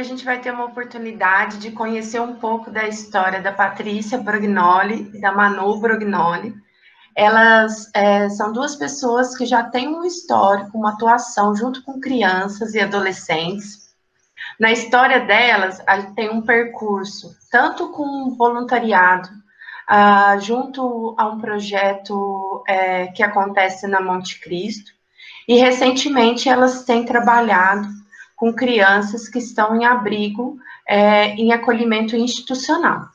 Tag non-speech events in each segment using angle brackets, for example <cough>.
a gente vai ter uma oportunidade de conhecer um pouco da história da Patrícia Brognoli e da Manu Brognoli. Elas é, são duas pessoas que já têm um histórico, uma atuação junto com crianças e adolescentes. Na história delas, tem um percurso, tanto com voluntariado, uh, junto a um projeto é, que acontece na Monte Cristo, e recentemente elas têm trabalhado com crianças que estão em abrigo, é, em acolhimento institucional.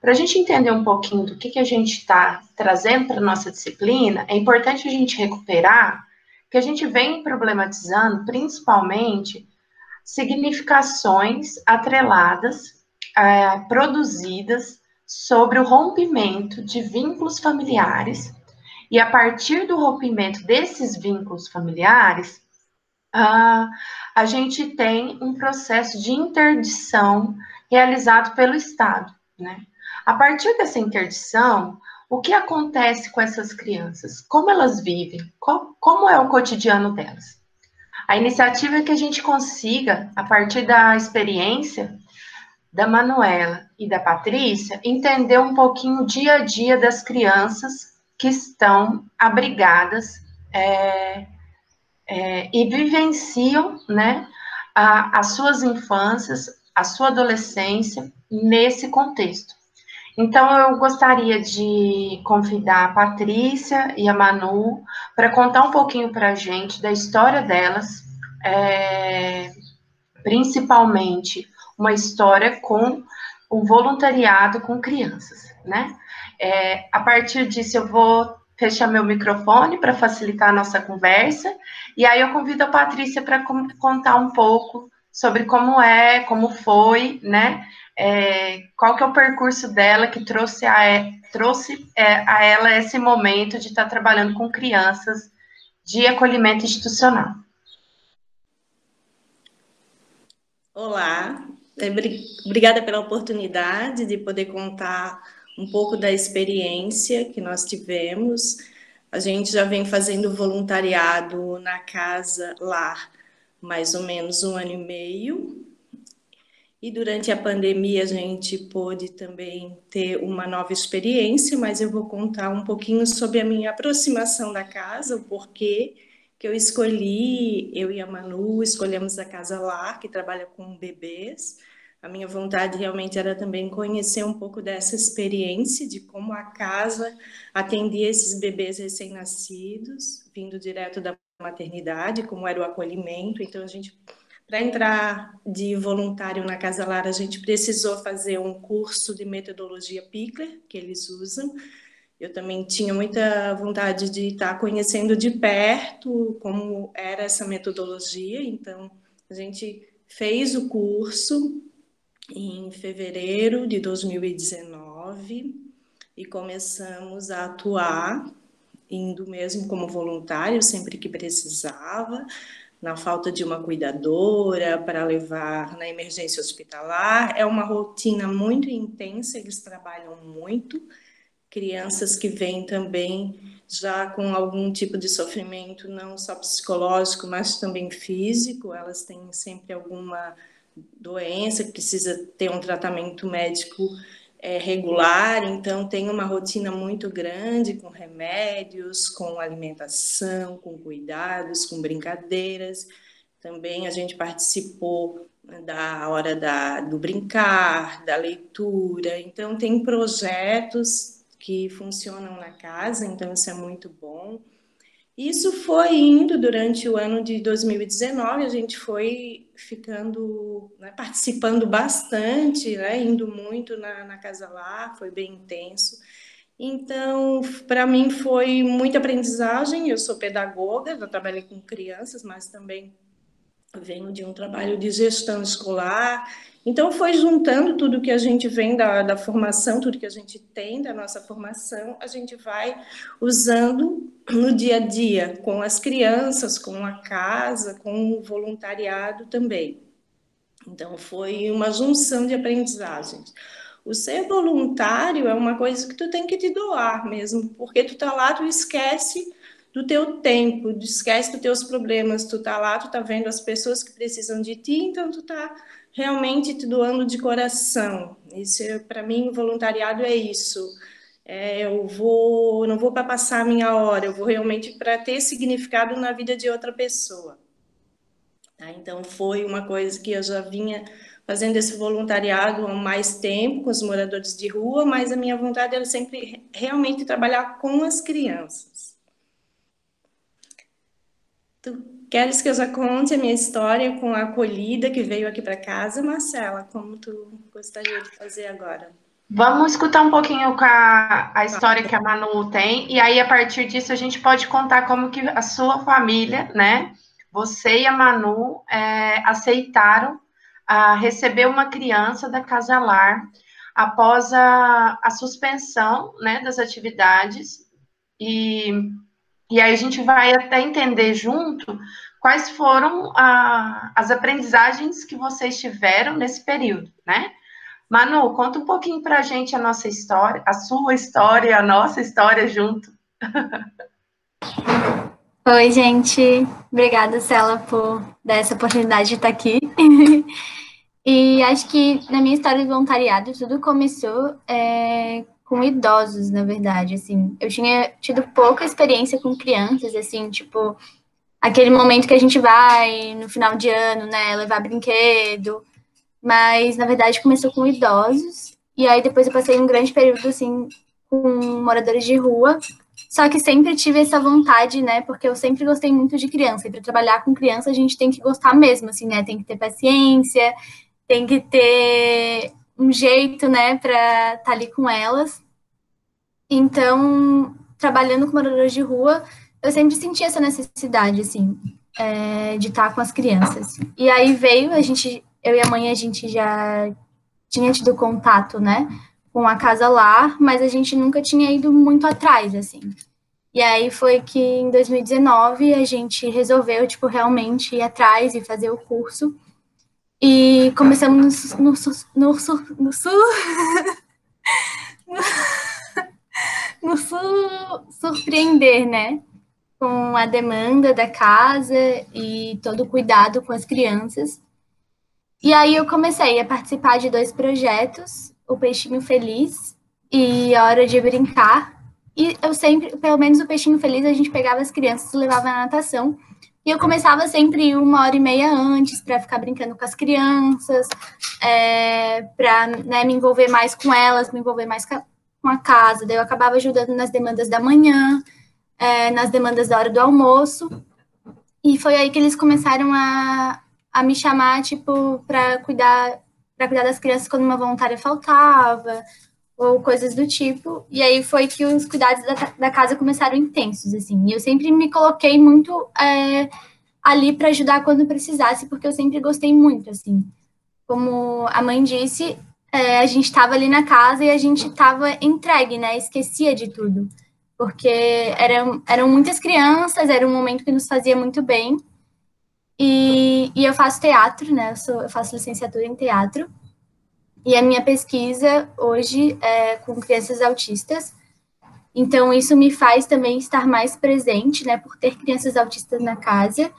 Para a gente entender um pouquinho do que, que a gente está trazendo para a nossa disciplina, é importante a gente recuperar que a gente vem problematizando principalmente significações atreladas, é, produzidas sobre o rompimento de vínculos familiares, e a partir do rompimento desses vínculos familiares, uh, a gente tem um processo de interdição realizado pelo Estado. Né? A partir dessa interdição, o que acontece com essas crianças? Como elas vivem? Qual, como é o cotidiano delas? A iniciativa é que a gente consiga, a partir da experiência da Manuela e da Patrícia, entender um pouquinho o dia a dia das crianças que estão abrigadas é, é, e vivenciam né, a, as suas infâncias, a sua adolescência nesse contexto. Então, eu gostaria de convidar a Patrícia e a Manu para contar um pouquinho para a gente da história delas, é, principalmente uma história com o voluntariado com crianças, né? É, a partir disso, eu vou fechar meu microfone para facilitar a nossa conversa. E aí eu convido a Patrícia para contar um pouco sobre como é, como foi, né? É, qual que é o percurso dela que trouxe a, trouxe é, a ela esse momento de estar trabalhando com crianças de acolhimento institucional. Olá, é, obrigada pela oportunidade de poder contar um pouco da experiência que nós tivemos. A gente já vem fazendo voluntariado na casa lar mais ou menos um ano e meio. E durante a pandemia a gente pôde também ter uma nova experiência, mas eu vou contar um pouquinho sobre a minha aproximação da casa, o porquê que eu escolhi, eu e a Manu escolhemos a Casa Lar, que trabalha com bebês, a minha vontade realmente era também conhecer um pouco dessa experiência de como a casa atendia esses bebês recém-nascidos, vindo direto da maternidade, como era o acolhimento. Então, a gente, para entrar de voluntário na Casa Lara, a gente precisou fazer um curso de metodologia Pickler, que eles usam. Eu também tinha muita vontade de estar conhecendo de perto como era essa metodologia, então a gente fez o curso, em fevereiro de 2019 e começamos a atuar, indo mesmo como voluntário, sempre que precisava, na falta de uma cuidadora para levar na emergência hospitalar. É uma rotina muito intensa, eles trabalham muito. Crianças que vêm também já com algum tipo de sofrimento, não só psicológico, mas também físico, elas têm sempre alguma doença que precisa ter um tratamento médico é, regular, então tem uma rotina muito grande com remédios, com alimentação, com cuidados, com brincadeiras. Também a gente participou da hora da, do brincar, da leitura. Então, tem projetos que funcionam na casa, então isso é muito bom. Isso foi indo durante o ano de 2019, a gente foi ficando, né, participando bastante, né, indo muito na, na casa lá, foi bem intenso. Então, para mim foi muita aprendizagem. Eu sou pedagoga, já trabalhei com crianças, mas também venho de um trabalho de gestão escolar então, foi juntando tudo que a gente vem da, da formação, tudo que a gente tem da nossa formação, a gente vai usando no dia a dia, com as crianças, com a casa, com o voluntariado também. Então, foi uma junção de aprendizagens. O ser voluntário é uma coisa que tu tem que te doar mesmo, porque tu tá lá, tu esquece do teu tempo, esquece dos teus problemas, tu tá lá, tu tá vendo as pessoas que precisam de ti, então tu tá realmente te doando de coração. Isso para mim voluntariado é isso. É, eu vou, não vou para passar a minha hora, eu vou realmente para ter significado na vida de outra pessoa. Tá? Então foi uma coisa que eu já vinha fazendo esse voluntariado há mais tempo com os moradores de rua, mas a minha vontade era sempre realmente trabalhar com as crianças. Tu queres que eu já conte a minha história com a acolhida que veio aqui para casa, Marcela? Como tu gostaria de fazer agora? Vamos escutar um pouquinho a, a história que a Manu tem, e aí a partir disso a gente pode contar como que a sua família, né? Você e a Manu é, aceitaram a receber uma criança da Casa Lar após a, a suspensão né, das atividades. E, e aí a gente vai até entender junto quais foram a, as aprendizagens que vocês tiveram nesse período, né? Manu, conta um pouquinho para a gente a nossa história, a sua história, a nossa história junto. <laughs> Oi, gente. Obrigada, Cela, por dar essa oportunidade de estar aqui. <laughs> e acho que na minha história de voluntariado, tudo começou é, com idosos, na verdade. Assim, eu tinha tido pouca experiência com crianças, assim, tipo, aquele momento que a gente vai no final de ano, né, levar brinquedo. Mas, na verdade, começou com idosos. E aí depois eu passei um grande período, assim, com moradores de rua só que sempre tive essa vontade, né? Porque eu sempre gostei muito de criança. E para trabalhar com criança, a gente tem que gostar mesmo, assim, né? Tem que ter paciência, tem que ter um jeito, né, para estar tá ali com elas. Então, trabalhando com moradores de rua, eu sempre senti essa necessidade, assim, é, de estar tá com as crianças. E aí veio, a gente, eu e a mãe, a gente já tinha tido contato, né? com a casa lá, mas a gente nunca tinha ido muito atrás, assim. E aí foi que em 2019 a gente resolveu, tipo, realmente ir atrás e fazer o curso. E começamos no, no, no, <laughs> no, no surpreender, né? Com a demanda da casa e todo o cuidado com as crianças. E aí eu comecei a participar de dois projetos o peixinho feliz e a hora de brincar. E eu sempre, pelo menos o peixinho feliz, a gente pegava as crianças e levava na natação. E eu começava sempre uma hora e meia antes para ficar brincando com as crianças, é, para né, me envolver mais com elas, me envolver mais com a casa. Daí eu acabava ajudando nas demandas da manhã, é, nas demandas da hora do almoço. E foi aí que eles começaram a, a me chamar, tipo, para cuidar para cuidar das crianças quando uma voluntária faltava, ou coisas do tipo. E aí foi que os cuidados da, da casa começaram intensos, assim. E eu sempre me coloquei muito é, ali para ajudar quando precisasse, porque eu sempre gostei muito, assim. Como a mãe disse, é, a gente estava ali na casa e a gente estava entregue, né? Esquecia de tudo. Porque eram, eram muitas crianças, era um momento que nos fazia muito bem. E, e eu faço teatro, né? Eu, sou, eu faço licenciatura em teatro. E a minha pesquisa hoje é com crianças autistas. Então, isso me faz também estar mais presente, né? Por ter crianças autistas na casa.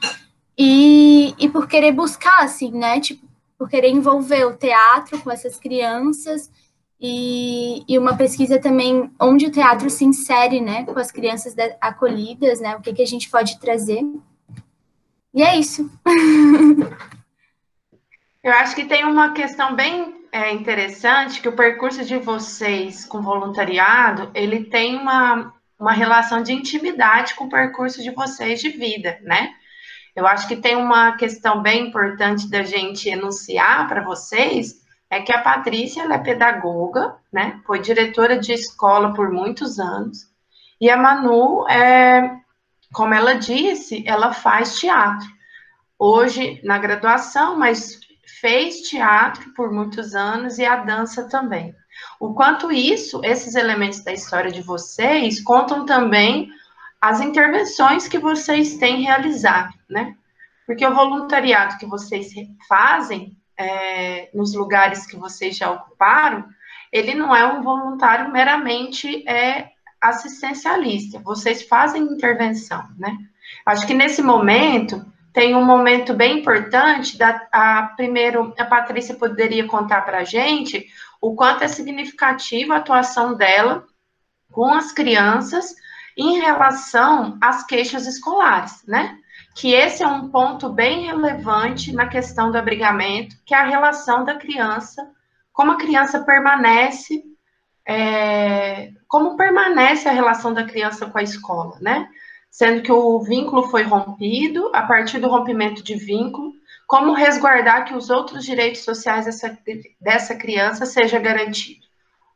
E, e por querer buscar, assim, né? Tipo, por querer envolver o teatro com essas crianças. E, e, uma pesquisa também onde o teatro se insere, né, com as crianças acolhidas, né, o que, que a gente pode trazer. E é isso. <laughs> Eu acho que tem uma questão bem é, interessante, que o percurso de vocês com voluntariado, ele tem uma, uma relação de intimidade com o percurso de vocês de vida, né? Eu acho que tem uma questão bem importante da gente enunciar para vocês, é que a Patrícia ela é pedagoga, né? Foi diretora de escola por muitos anos, e a Manu é como ela disse, ela faz teatro. Hoje na graduação, mas fez teatro por muitos anos e a dança também. O quanto isso, esses elementos da história de vocês, contam também as intervenções que vocês têm realizado, né? Porque o voluntariado que vocês fazem é, nos lugares que vocês já ocuparam, ele não é um voluntário meramente é, assistencialista, vocês fazem intervenção, né? Acho que nesse momento tem um momento bem importante da a primeiro a Patrícia poderia contar para a gente o quanto é significativa a atuação dela com as crianças em relação às queixas escolares, né? Que esse é um ponto bem relevante na questão do abrigamento, que é a relação da criança, como a criança permanece, é, como permanece a relação da criança com a escola, né? Sendo que o vínculo foi rompido, a partir do rompimento de vínculo, como resguardar que os outros direitos sociais dessa, dessa criança seja garantido.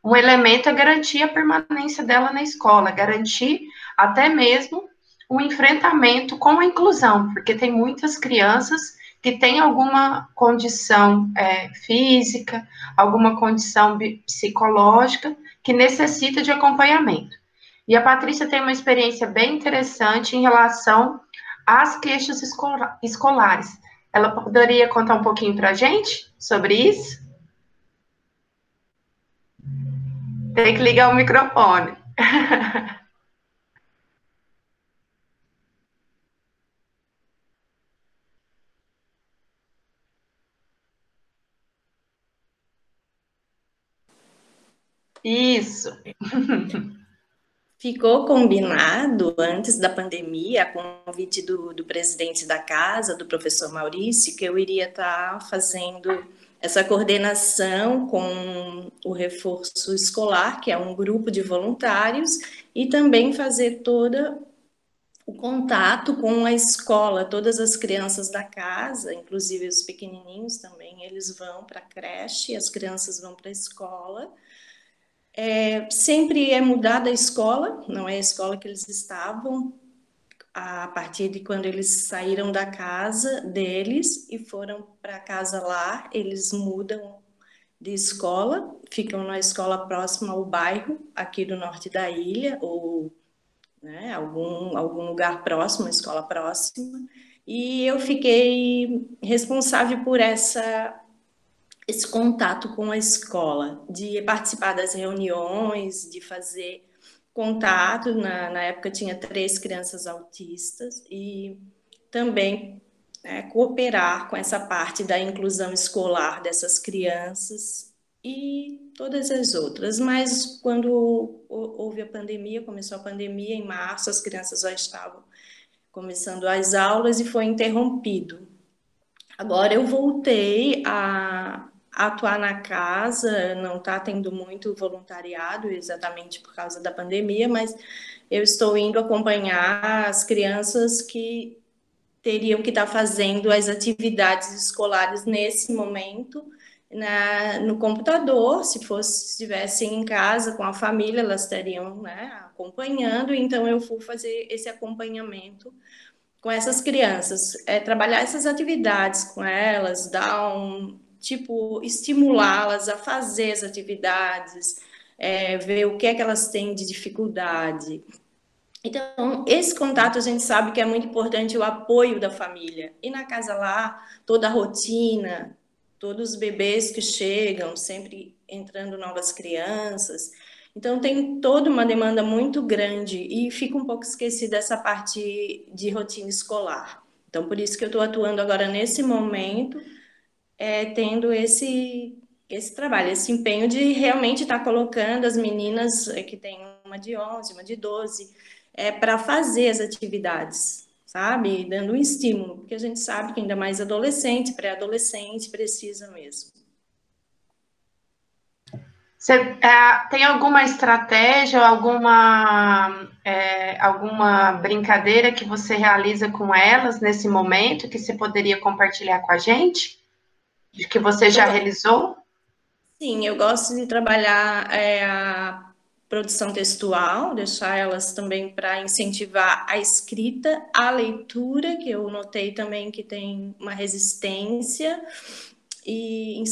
Um elemento é garantir a permanência dela na escola, garantir até mesmo o enfrentamento com a inclusão, porque tem muitas crianças que têm alguma condição é, física, alguma condição psicológica que necessita de acompanhamento. E a Patrícia tem uma experiência bem interessante em relação às queixas escolares. Ela poderia contar um pouquinho para a gente sobre isso? Tem que ligar o microfone. <laughs> Isso. <laughs> Ficou combinado antes da pandemia, a convite do, do presidente da casa, do professor Maurício, que eu iria estar fazendo essa coordenação com o reforço escolar, que é um grupo de voluntários, e também fazer todo o contato com a escola, todas as crianças da casa, inclusive os pequenininhos também, eles vão para a creche, as crianças vão para a escola. É, sempre é mudada a escola, não é a escola que eles estavam, a partir de quando eles saíram da casa deles e foram para a casa lá, eles mudam de escola, ficam na escola próxima ao bairro, aqui do norte da ilha, ou né, algum, algum lugar próximo, escola próxima. E eu fiquei responsável por essa esse contato com a escola, de participar das reuniões, de fazer contato. Na, na época tinha três crianças autistas e também né, cooperar com essa parte da inclusão escolar dessas crianças e todas as outras. Mas quando houve a pandemia, começou a pandemia em março, as crianças já estavam começando as aulas e foi interrompido. Agora eu voltei a, atuar na casa, não está tendo muito voluntariado, exatamente por causa da pandemia, mas eu estou indo acompanhar as crianças que teriam que estar tá fazendo as atividades escolares nesse momento na, no computador, se fosse estivessem em casa com a família, elas estariam né, acompanhando, então eu fui fazer esse acompanhamento com essas crianças, é, trabalhar essas atividades com elas, dar um, tipo, estimulá-las a fazer as atividades, é, ver o que é que elas têm de dificuldade. Então, esse contato a gente sabe que é muito importante o apoio da família. E na casa lá, toda a rotina, todos os bebês que chegam, sempre entrando novas crianças. Então, tem toda uma demanda muito grande e fica um pouco esquecida essa parte de rotina escolar. Então, por isso que eu estou atuando agora nesse momento é, tendo esse, esse trabalho, esse empenho de realmente estar tá colocando as meninas, é, que tem uma de 11, uma de 12, é, para fazer as atividades, sabe? Dando um estímulo, porque a gente sabe que ainda mais adolescente, pré-adolescente, precisa mesmo. Você é, tem alguma estratégia, alguma, é, alguma brincadeira que você realiza com elas nesse momento que você poderia compartilhar com a gente? De que você já realizou? Sim, eu gosto de trabalhar é, a produção textual, deixar elas também para incentivar a escrita, a leitura, que eu notei também que tem uma resistência, e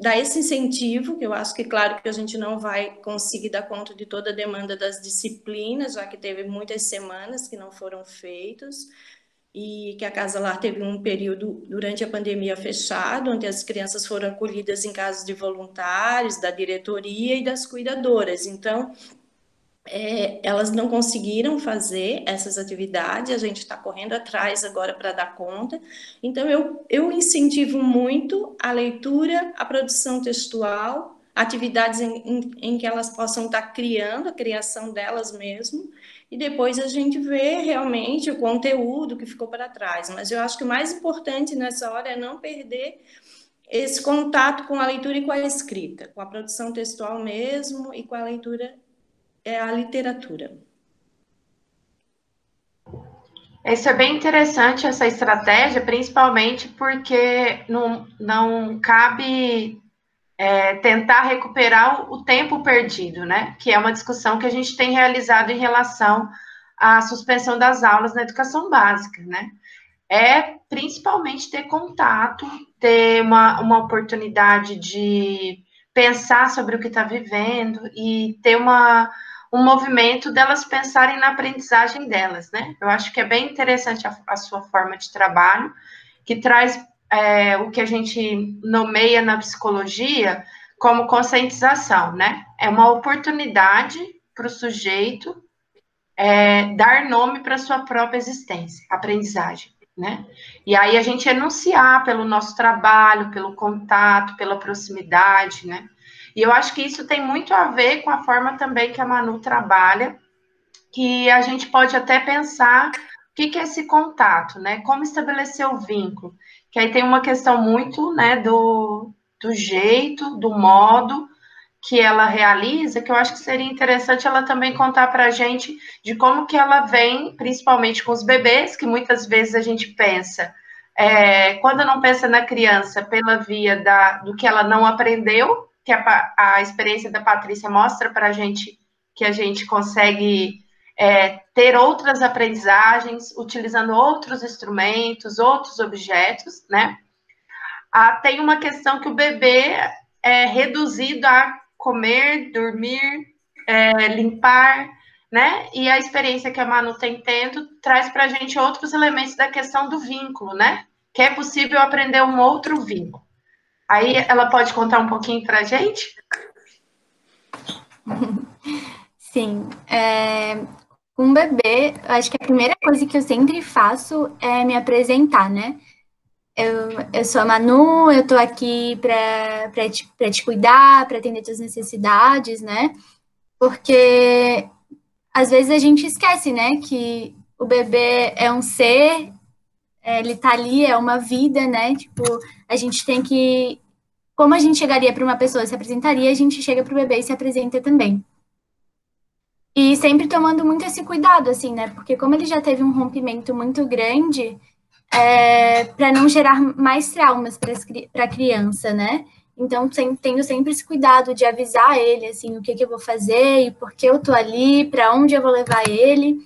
dar esse incentivo, que eu acho que, claro, que a gente não vai conseguir dar conta de toda a demanda das disciplinas, já que teve muitas semanas que não foram feitas, e que a Casa Lar teve um período durante a pandemia fechado, onde as crianças foram acolhidas em casas de voluntários, da diretoria e das cuidadoras. Então, é, elas não conseguiram fazer essas atividades, a gente está correndo atrás agora para dar conta. Então, eu, eu incentivo muito a leitura, a produção textual, atividades em, em, em que elas possam estar criando, a criação delas mesmo, e depois a gente vê realmente o conteúdo que ficou para trás. Mas eu acho que o mais importante nessa hora é não perder esse contato com a leitura e com a escrita, com a produção textual mesmo e com a leitura é a literatura. Isso é bem interessante, essa estratégia, principalmente porque não, não cabe é, tentar recuperar o, tempo perdido, né? Que é uma discussão que a gente tem realizado em relação à suspensão das aulas na educação básica, né? É principalmente ter contato, ter uma, uma oportunidade de pensar sobre o que está vivendo e ter uma, um movimento delas pensarem na aprendizagem delas, né? Eu acho que é bem interessante a, a sua forma de trabalho, que traz é, o que a gente nomeia na psicologia como conscientização, né? É uma oportunidade para o sujeito é, dar nome para sua própria existência, aprendizagem, né? E aí a gente enunciar pelo nosso trabalho, pelo contato, pela proximidade, né? E eu acho que isso tem muito a ver com a forma também que a Manu trabalha, que a gente pode até pensar o que, que é esse contato, né? Como estabelecer o vínculo. Que aí tem uma questão muito, né, do, do jeito, do modo que ela realiza, que eu acho que seria interessante ela também contar para a gente de como que ela vem, principalmente com os bebês, que muitas vezes a gente pensa, é, quando não pensa na criança pela via da, do que ela não aprendeu, que a, a experiência da Patrícia mostra para a gente que a gente consegue é, ter outras aprendizagens utilizando outros instrumentos, outros objetos, né? Ah, tem uma questão que o bebê é reduzido a comer, dormir, é, limpar, né? E a experiência que a Manu tem tendo traz para a gente outros elementos da questão do vínculo, né? Que é possível aprender um outro vínculo. Aí ela pode contar um pouquinho para a gente? <laughs> Sim. É, com um bebê, acho que a primeira coisa que eu sempre faço é me apresentar, né? Eu, eu sou a Manu, eu tô aqui para te, te cuidar, para atender suas necessidades, né? Porque às vezes a gente esquece, né, que o bebê é um ser, é, ele tá ali, é uma vida, né? Tipo, a gente tem que. Como a gente chegaria para uma pessoa se apresentaria, a gente chega para o bebê e se apresenta também. E sempre tomando muito esse cuidado, assim, né? Porque como ele já teve um rompimento muito grande, é, para não gerar mais traumas para a criança, né? Então, sem, tendo sempre esse cuidado de avisar ele, assim, o que, que eu vou fazer e por que eu tô ali, para onde eu vou levar ele.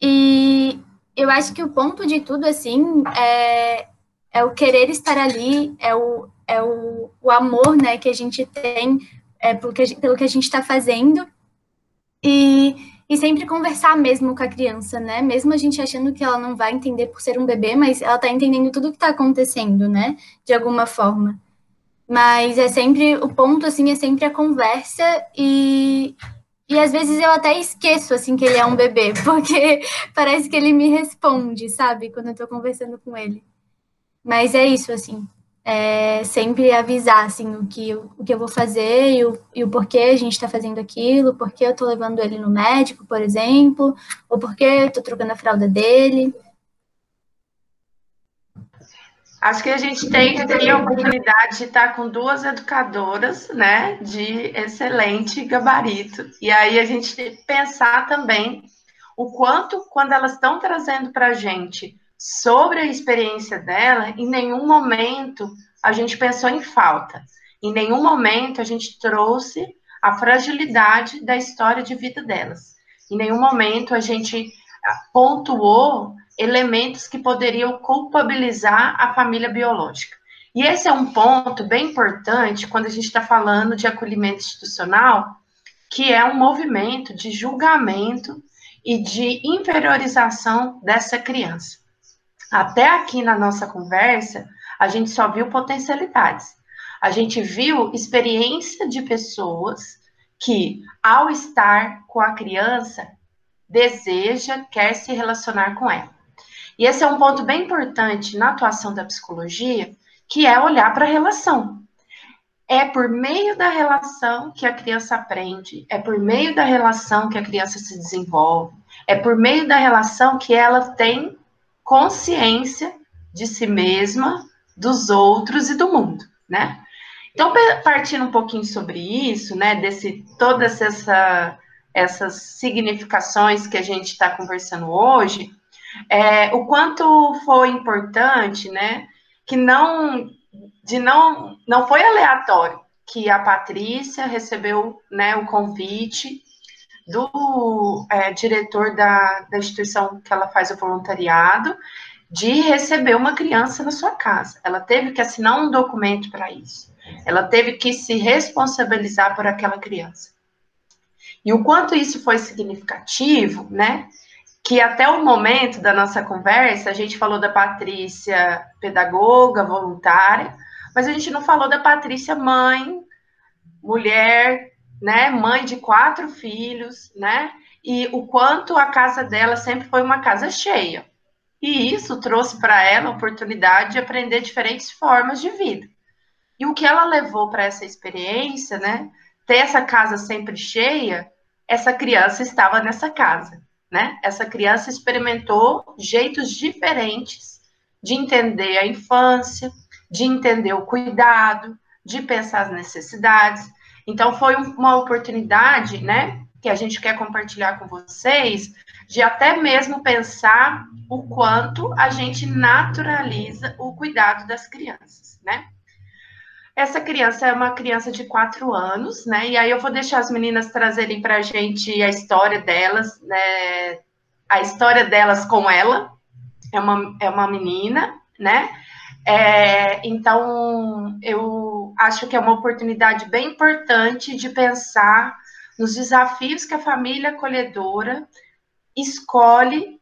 E eu acho que o ponto de tudo, assim, é, é o querer estar ali, é o, é o, o amor, né, que a gente tem é, pelo, que, pelo que a gente está fazendo. E, e sempre conversar mesmo com a criança, né? Mesmo a gente achando que ela não vai entender por ser um bebê, mas ela está entendendo tudo que está acontecendo, né? De alguma forma. Mas é sempre, o ponto, assim, é sempre a conversa e, e às vezes eu até esqueço, assim, que ele é um bebê, <laughs> porque parece que ele me responde, sabe? Quando eu tô conversando com ele. Mas é isso, assim é, sempre avisar assim, o, que, o que eu vou fazer e o, e o porquê a gente está fazendo aquilo, porquê eu estou levando ele no médico, por exemplo, ou porquê eu estou trocando a fralda dele. Acho que a gente tem aqui a oportunidade de estar com duas educadoras, né, de excelente gabarito. E aí a gente que pensar também o quanto, quando elas estão trazendo para a gente sobre a experiência dela, em nenhum momento a gente pensou em falta. Em nenhum momento a gente trouxe a fragilidade da história de vida delas. Em nenhum momento a gente pontuou elementos que poderiam culpabilizar a família biológica. E esse é um ponto bem importante quando a gente está falando de acolhimento institucional, que é um movimento de julgamento e de inferiorização dessa criança. Até aqui na nossa conversa, a gente só viu potencialidades. A gente viu experiência de pessoas que, ao estar com a criança, deseja, quer se relacionar com ela. E esse é um ponto bem importante na atuação da psicologia, que é olhar para a relação. É por meio da relação que a criança aprende, é por meio da relação que a criança se desenvolve, é por meio da relação que ela tem consciência de si mesma, dos outros e do mundo, né? Então, partindo um pouquinho sobre isso, né, desse todas essa, essas significações que a gente está conversando hoje, é, o quanto foi importante, né, que não de não não foi aleatório que a Patrícia recebeu, né, o convite do é, diretor da, da instituição que ela faz o voluntariado de receber uma criança na sua casa. Ela teve que assinar um documento para isso. Ela teve que se responsabilizar por aquela criança. E o quanto isso foi significativo, né? Que até o momento da nossa conversa, a gente falou da Patrícia, pedagoga, voluntária, mas a gente não falou da Patrícia, mãe, mulher, né? Mãe de quatro filhos, né? E o quanto a casa dela sempre foi uma casa cheia. E isso trouxe para ela a oportunidade de aprender diferentes formas de vida. E o que ela levou para essa experiência, né? Ter essa casa sempre cheia, essa criança estava nessa casa, né? Essa criança experimentou jeitos diferentes de entender a infância, de entender o cuidado, de pensar as necessidades. Então foi uma oportunidade, né, que a gente quer compartilhar com vocês, de até mesmo pensar o quanto a gente naturaliza o cuidado das crianças, né? Essa criança é uma criança de quatro anos, né? E aí eu vou deixar as meninas trazerem para a gente a história delas, né? A história delas com ela. É uma, é uma menina, né? É, então, eu acho que é uma oportunidade bem importante de pensar nos desafios que a família acolhedora escolhe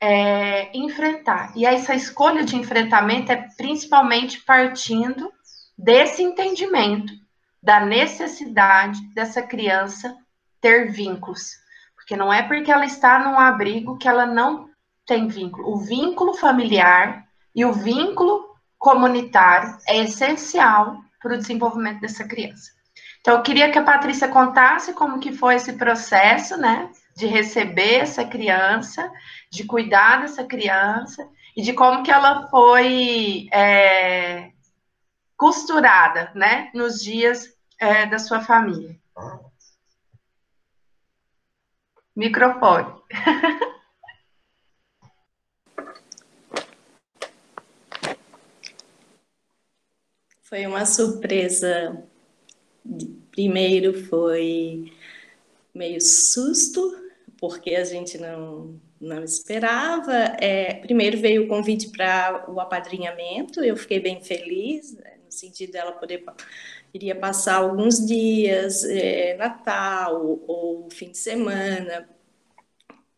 é, enfrentar. E essa escolha de enfrentamento é principalmente partindo desse entendimento da necessidade dessa criança ter vínculos. Porque não é porque ela está num abrigo que ela não tem vínculo. O vínculo familiar e o vínculo comunitário é essencial para o desenvolvimento dessa criança. Então, eu queria que a Patrícia contasse como que foi esse processo, né, de receber essa criança, de cuidar dessa criança e de como que ela foi é, costurada, né, nos dias é, da sua família. Microfone. <laughs> Foi uma surpresa. Primeiro foi meio susto, porque a gente não não esperava. É, primeiro veio o convite para o apadrinhamento, eu fiquei bem feliz, né, no sentido dela poder iria passar alguns dias, é, Natal ou fim de semana,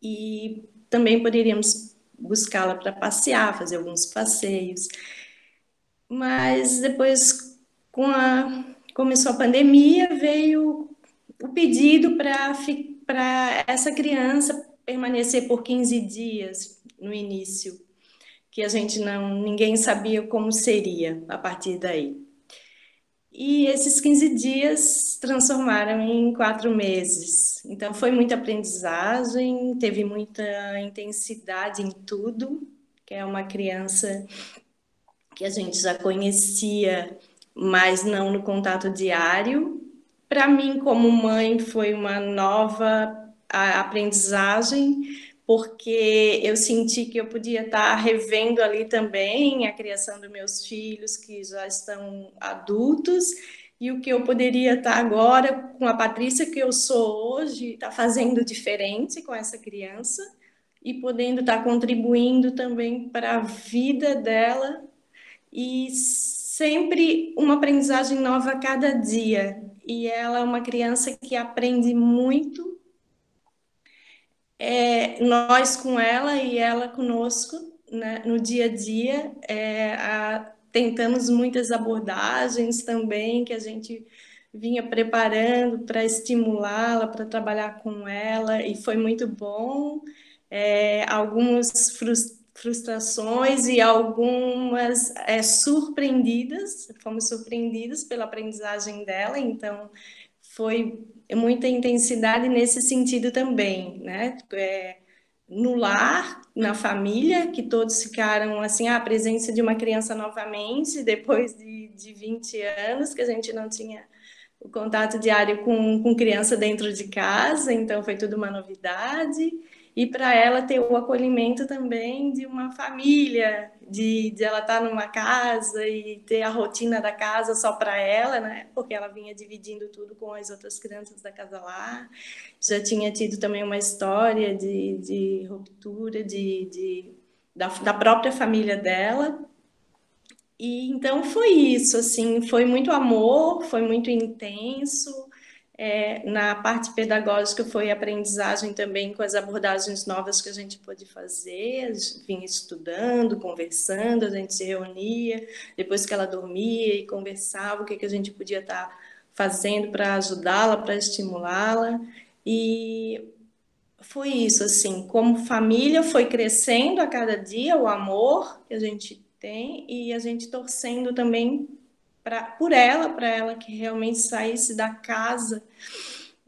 e também poderíamos buscá-la para passear, fazer alguns passeios. Mas depois, com a, começou a pandemia, veio o pedido para essa criança permanecer por 15 dias no início, que a gente não, ninguém sabia como seria a partir daí. E esses 15 dias transformaram em quatro meses. Então foi muita aprendizagem, teve muita intensidade em tudo, que é uma criança que a gente já conhecia, mas não no contato diário. Para mim, como mãe, foi uma nova aprendizagem, porque eu senti que eu podia estar revendo ali também a criação dos meus filhos, que já estão adultos, e o que eu poderia estar agora com a Patrícia que eu sou hoje, estar fazendo diferente com essa criança e podendo estar contribuindo também para a vida dela e sempre uma aprendizagem nova a cada dia. E ela é uma criança que aprende muito é, nós com ela e ela conosco, né, no dia a dia, é, a, tentamos muitas abordagens também que a gente vinha preparando para estimulá-la, para trabalhar com ela, e foi muito bom. É, algumas frustrações e algumas é, surpreendidas, fomos surpreendidas pela aprendizagem dela, então foi muita intensidade nesse sentido também, né? É, no lar, na família, que todos ficaram assim, a presença de uma criança novamente, depois de, de 20 anos, que a gente não tinha o contato diário com, com criança dentro de casa, então foi tudo uma novidade e para ela ter o acolhimento também de uma família, de, de ela estar tá numa casa e ter a rotina da casa só para ela, né? Porque ela vinha dividindo tudo com as outras crianças da casa lá. Já tinha tido também uma história de, de ruptura de, de da, da própria família dela. E então foi isso, assim, foi muito amor, foi muito intenso é, na parte pedagógica foi aprendizagem também com as abordagens novas que a gente pôde fazer, vinha estudando, conversando, a gente se reunia, depois que ela dormia e conversava o que, que a gente podia estar tá fazendo para ajudá-la, para estimulá-la. E foi isso, assim, como família foi crescendo a cada dia o amor que a gente tem e a gente torcendo também pra, por ela, para ela que realmente saísse da casa,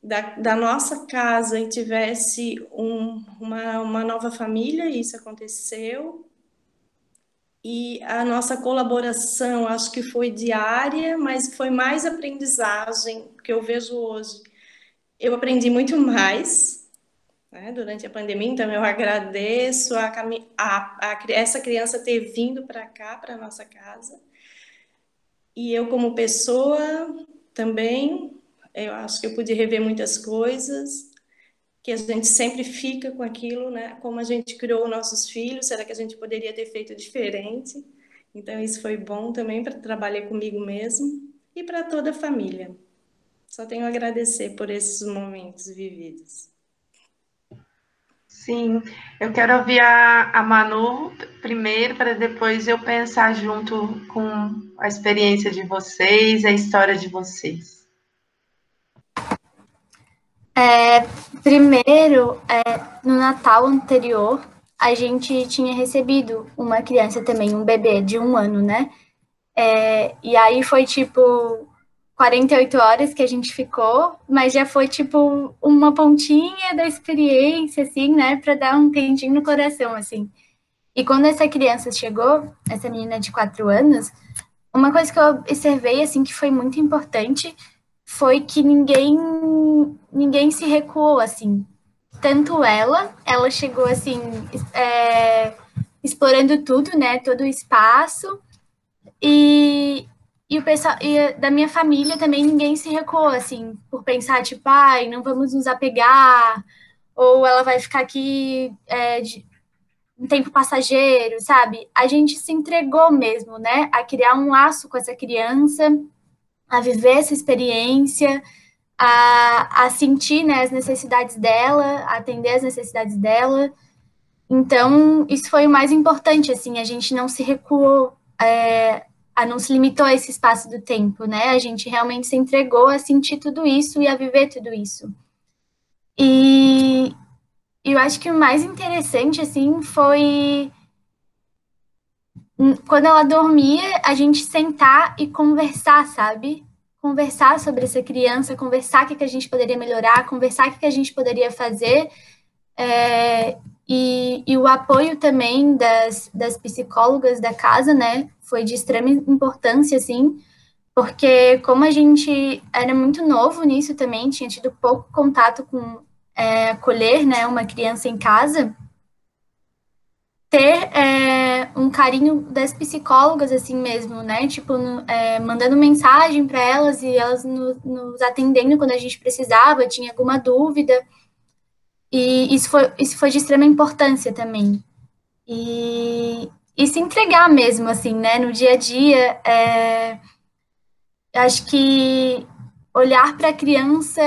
da, da nossa casa e tivesse um, uma, uma nova família, isso aconteceu. E a nossa colaboração, acho que foi diária, mas foi mais aprendizagem que eu vejo hoje. Eu aprendi muito mais né, durante a pandemia, então eu agradeço a, a, a essa criança ter vindo para cá, para nossa casa e eu, como pessoa, também, eu acho que eu pude rever muitas coisas, que a gente sempre fica com aquilo, né? Como a gente criou nossos filhos, será que a gente poderia ter feito diferente? Então, isso foi bom também para trabalhar comigo mesmo e para toda a família. Só tenho a agradecer por esses momentos vividos. Sim, eu quero ouvir a, a Manu primeiro, para depois eu pensar junto com a experiência de vocês, a história de vocês. É, primeiro, é, no Natal anterior, a gente tinha recebido uma criança também, um bebê de um ano, né? É, e aí foi tipo 48 horas que a gente ficou, mas já foi tipo uma pontinha da experiência, assim, né, para dar um quentinho no coração, assim. E quando essa criança chegou, essa menina de quatro anos, uma coisa que eu observei, assim, que foi muito importante, foi que ninguém, ninguém se recuou, assim. Tanto ela, ela chegou, assim, é, explorando tudo, né, todo o espaço, e, e o pessoal e da minha família também ninguém se recuou assim por pensar tipo, ai, não vamos nos apegar ou ela vai ficar aqui é, de, um tempo passageiro, sabe? A gente se entregou mesmo, né, a criar um laço com essa criança, a viver essa experiência, a, a sentir né, as necessidades dela, a atender as necessidades dela. Então, isso foi o mais importante, assim, a gente não se recuou é, a não se limitou a esse espaço do tempo, né? A gente realmente se entregou a sentir tudo isso e a viver tudo isso. E eu acho que o mais interessante, assim, foi quando ela dormia, a gente sentar e conversar, sabe? Conversar sobre essa criança, conversar o que, a gente poderia melhorar, conversar o que, a gente poderia fazer. É, e, e, o apoio também das, das psicólogas da casa, né? foi de extrema importância, assim, porque como a gente era muito novo nisso também, tinha tido pouco contato com é, acolher, né, uma criança em casa, ter é, um carinho das psicólogas, assim mesmo, né, tipo, no, é, mandando mensagem para elas e elas no, nos atendendo quando a gente precisava, tinha alguma dúvida, e isso foi, isso foi de extrema importância também. E, e se entregar mesmo, assim, né? No dia a dia, é, acho que olhar para a criança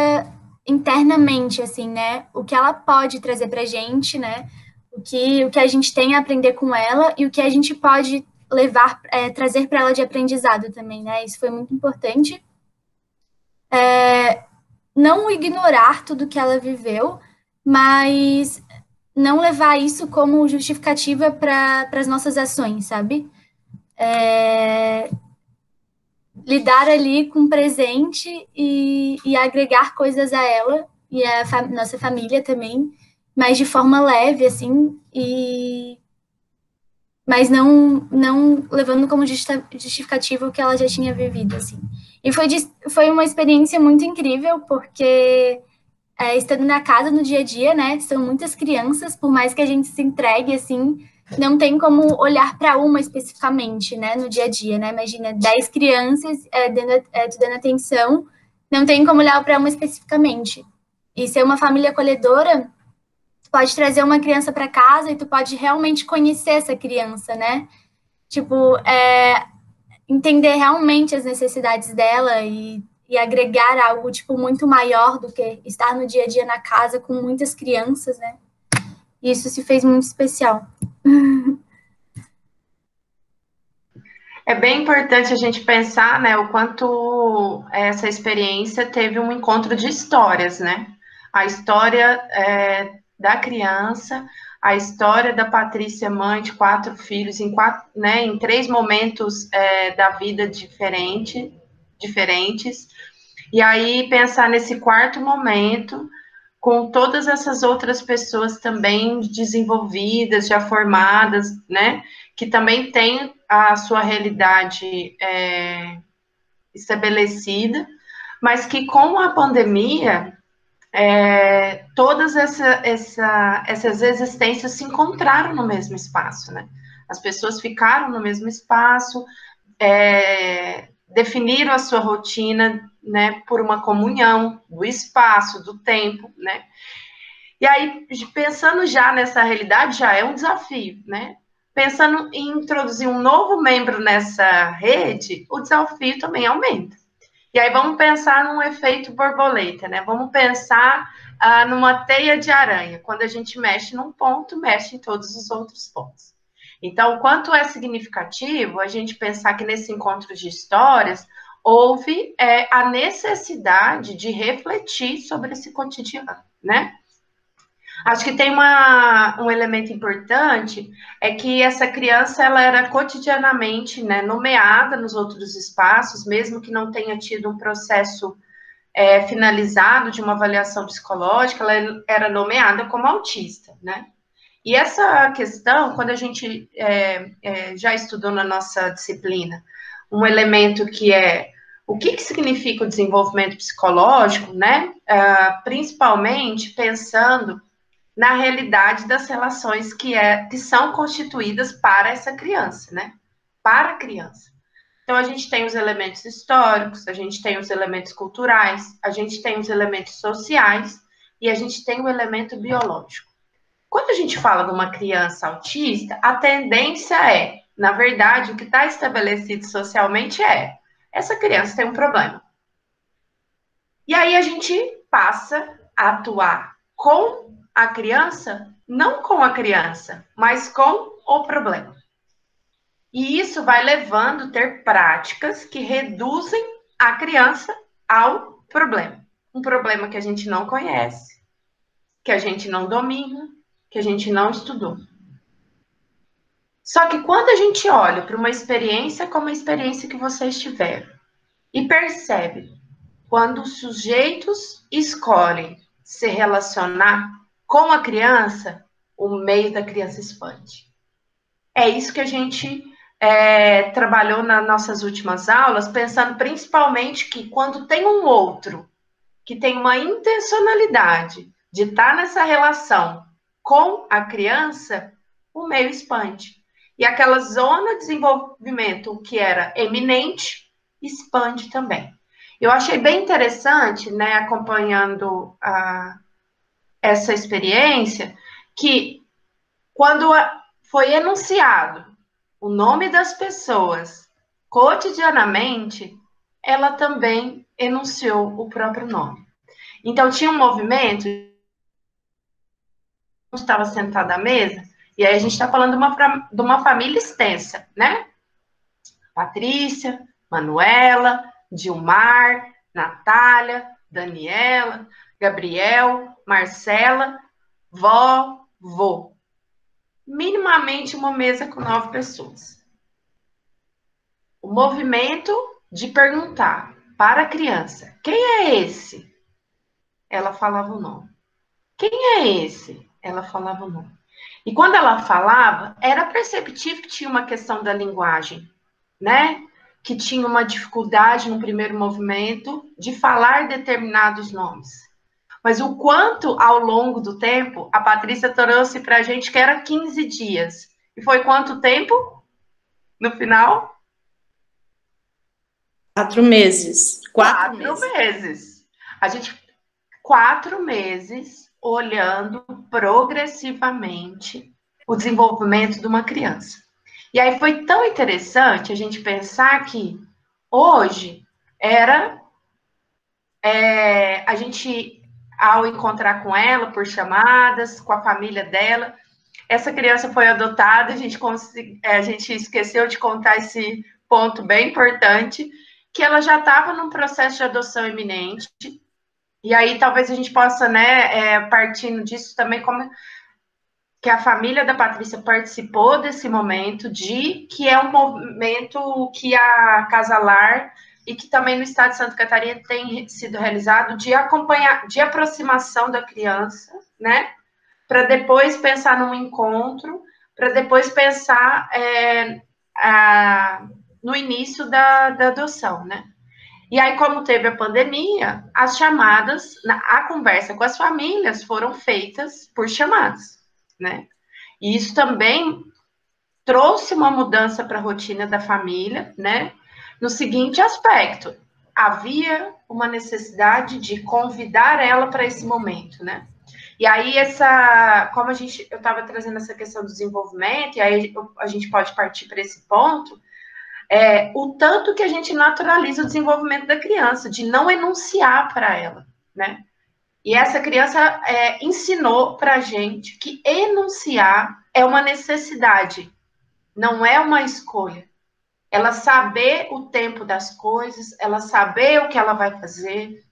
internamente, assim, né? O que ela pode trazer para gente, né? O que, o que a gente tem a aprender com ela e o que a gente pode levar, é, trazer para ela de aprendizado também, né? Isso foi muito importante. não ignorar tudo que ela viveu, mas não levar isso como justificativa para as nossas ações, sabe? É, lidar ali com o presente e, e agregar coisas a ela e a nossa família também, mas de forma leve, assim, e mas não não levando como justificativa o que ela já tinha vivido, assim. E foi, foi uma experiência muito incrível, porque é, estando na casa no dia a dia, né, são muitas crianças, por mais que a gente se entregue, assim, não tem como olhar para uma especificamente, né, no dia a dia, né? Imagina 10 crianças é, dando, é, dando atenção, não tem como olhar para uma especificamente. E ser uma família acolhedora pode trazer uma criança para casa e tu pode realmente conhecer essa criança, né? Tipo, é, entender realmente as necessidades dela e, e agregar algo, tipo, muito maior do que estar no dia a dia na casa com muitas crianças, né? E isso se fez muito especial. <laughs> É bem importante a gente pensar, né, o quanto essa experiência teve um encontro de histórias, né? A história é, da criança, a história da Patrícia, mãe de quatro filhos, em, quatro, né, em três momentos é, da vida diferente, diferentes, e aí pensar nesse quarto momento com todas essas outras pessoas também desenvolvidas, já formadas, né, que também têm a sua realidade é, estabelecida, mas que com a pandemia é, todas essa, essa, essas existências se encontraram no mesmo espaço, né? As pessoas ficaram no mesmo espaço, é, definiram a sua rotina né, por uma comunhão do espaço, do tempo, né? E aí, pensando já nessa realidade, já é um desafio, né? Pensando em introduzir um novo membro nessa rede, o desafio também aumenta. E aí vamos pensar num efeito borboleta, né? Vamos pensar ah, numa teia de aranha. Quando a gente mexe num ponto, mexe em todos os outros pontos. Então, quanto é significativo a gente pensar que nesse encontro de histórias houve é, a necessidade de refletir sobre esse cotidiano, né? Acho que tem uma, um elemento importante, é que essa criança, ela era cotidianamente né, nomeada nos outros espaços, mesmo que não tenha tido um processo é, finalizado de uma avaliação psicológica, ela era nomeada como autista, né? E essa questão, quando a gente é, é, já estudou na nossa disciplina, um elemento que é o que, que significa o desenvolvimento psicológico, né? Uh, principalmente pensando na realidade das relações que, é, que são constituídas para essa criança, né? Para a criança. Então, a gente tem os elementos históricos, a gente tem os elementos culturais, a gente tem os elementos sociais e a gente tem o elemento biológico. Quando a gente fala de uma criança autista, a tendência é, na verdade, o que está estabelecido socialmente é: essa criança tem um problema. E aí a gente passa a atuar com a criança, não com a criança, mas com o problema. E isso vai levando a ter práticas que reduzem a criança ao problema. Um problema que a gente não conhece, que a gente não domina, que a gente não estudou. Só que quando a gente olha para uma experiência como a experiência que vocês tiveram e percebe quando os sujeitos escolhem se relacionar com a criança, o meio da criança expande. É isso que a gente é, trabalhou nas nossas últimas aulas, pensando principalmente que quando tem um outro que tem uma intencionalidade de estar nessa relação com a criança, o meio expande. E aquela zona de desenvolvimento que era eminente, expande também. Eu achei bem interessante, né, acompanhando a, essa experiência, que quando foi enunciado o nome das pessoas cotidianamente, ela também enunciou o próprio nome. Então, tinha um movimento estava sentada à mesa, e aí a gente está falando de uma, de uma família extensa, né? Patrícia, Manuela, Dilmar, Natália, Daniela, Gabriel, Marcela, vó, vô. Minimamente uma mesa com nove pessoas. O movimento de perguntar para a criança: quem é esse? Ela falava o nome. Quem é esse? Ela falava o nome. E quando ela falava, era perceptível que tinha uma questão da linguagem, né? Que tinha uma dificuldade no primeiro movimento de falar determinados nomes. Mas o quanto ao longo do tempo, a Patrícia trouxe para a gente que era 15 dias. E foi quanto tempo? No final? Quatro meses. Quatro, quatro meses. meses. A gente, quatro meses olhando progressivamente o desenvolvimento de uma criança. E aí foi tão interessante a gente pensar que hoje era é, a gente, ao encontrar com ela por chamadas, com a família dela, essa criança foi adotada, a gente, é, a gente esqueceu de contar esse ponto bem importante, que ela já estava num processo de adoção iminente, e aí talvez a gente possa, né, é, partindo disso também, como que a família da Patrícia participou desse momento de que é um momento que a Casalar e que também no estado de Santa Catarina tem sido realizado de acompanhar, de aproximação da criança, né, para depois pensar num encontro, para depois pensar é, a, no início da, da adoção, né? E aí, como teve a pandemia, as chamadas, a conversa com as famílias foram feitas por chamadas, né? E isso também trouxe uma mudança para a rotina da família, né? No seguinte aspecto, havia uma necessidade de convidar ela para esse momento, né? E aí essa, como a gente, eu estava trazendo essa questão do desenvolvimento, e aí a gente pode partir para esse ponto, é, o tanto que a gente naturaliza o desenvolvimento da criança, de não enunciar para ela, né? E essa criança é, ensinou para a gente que enunciar é uma necessidade, não é uma escolha. Ela saber o tempo das coisas, ela saber o que ela vai fazer,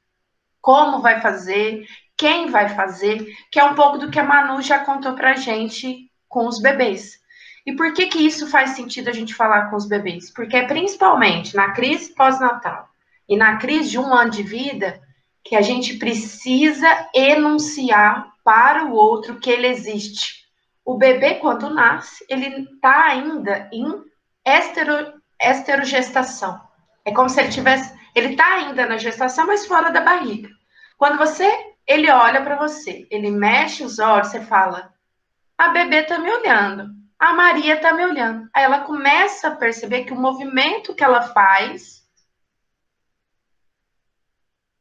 como vai fazer, quem vai fazer, que é um pouco do que a Manu já contou para a gente com os bebês. E por que que isso faz sentido a gente falar com os bebês? Porque é principalmente na crise pós-natal e na crise de um ano de vida que a gente precisa enunciar para o outro que ele existe. O bebê, quando nasce, ele está ainda em estero, esterogestação. É como se ele tivesse. Ele está ainda na gestação, mas fora da barriga. Quando você. Ele olha para você, ele mexe os olhos, você fala: a bebê está me olhando a Maria está me olhando. Aí ela começa a perceber que o movimento que ela faz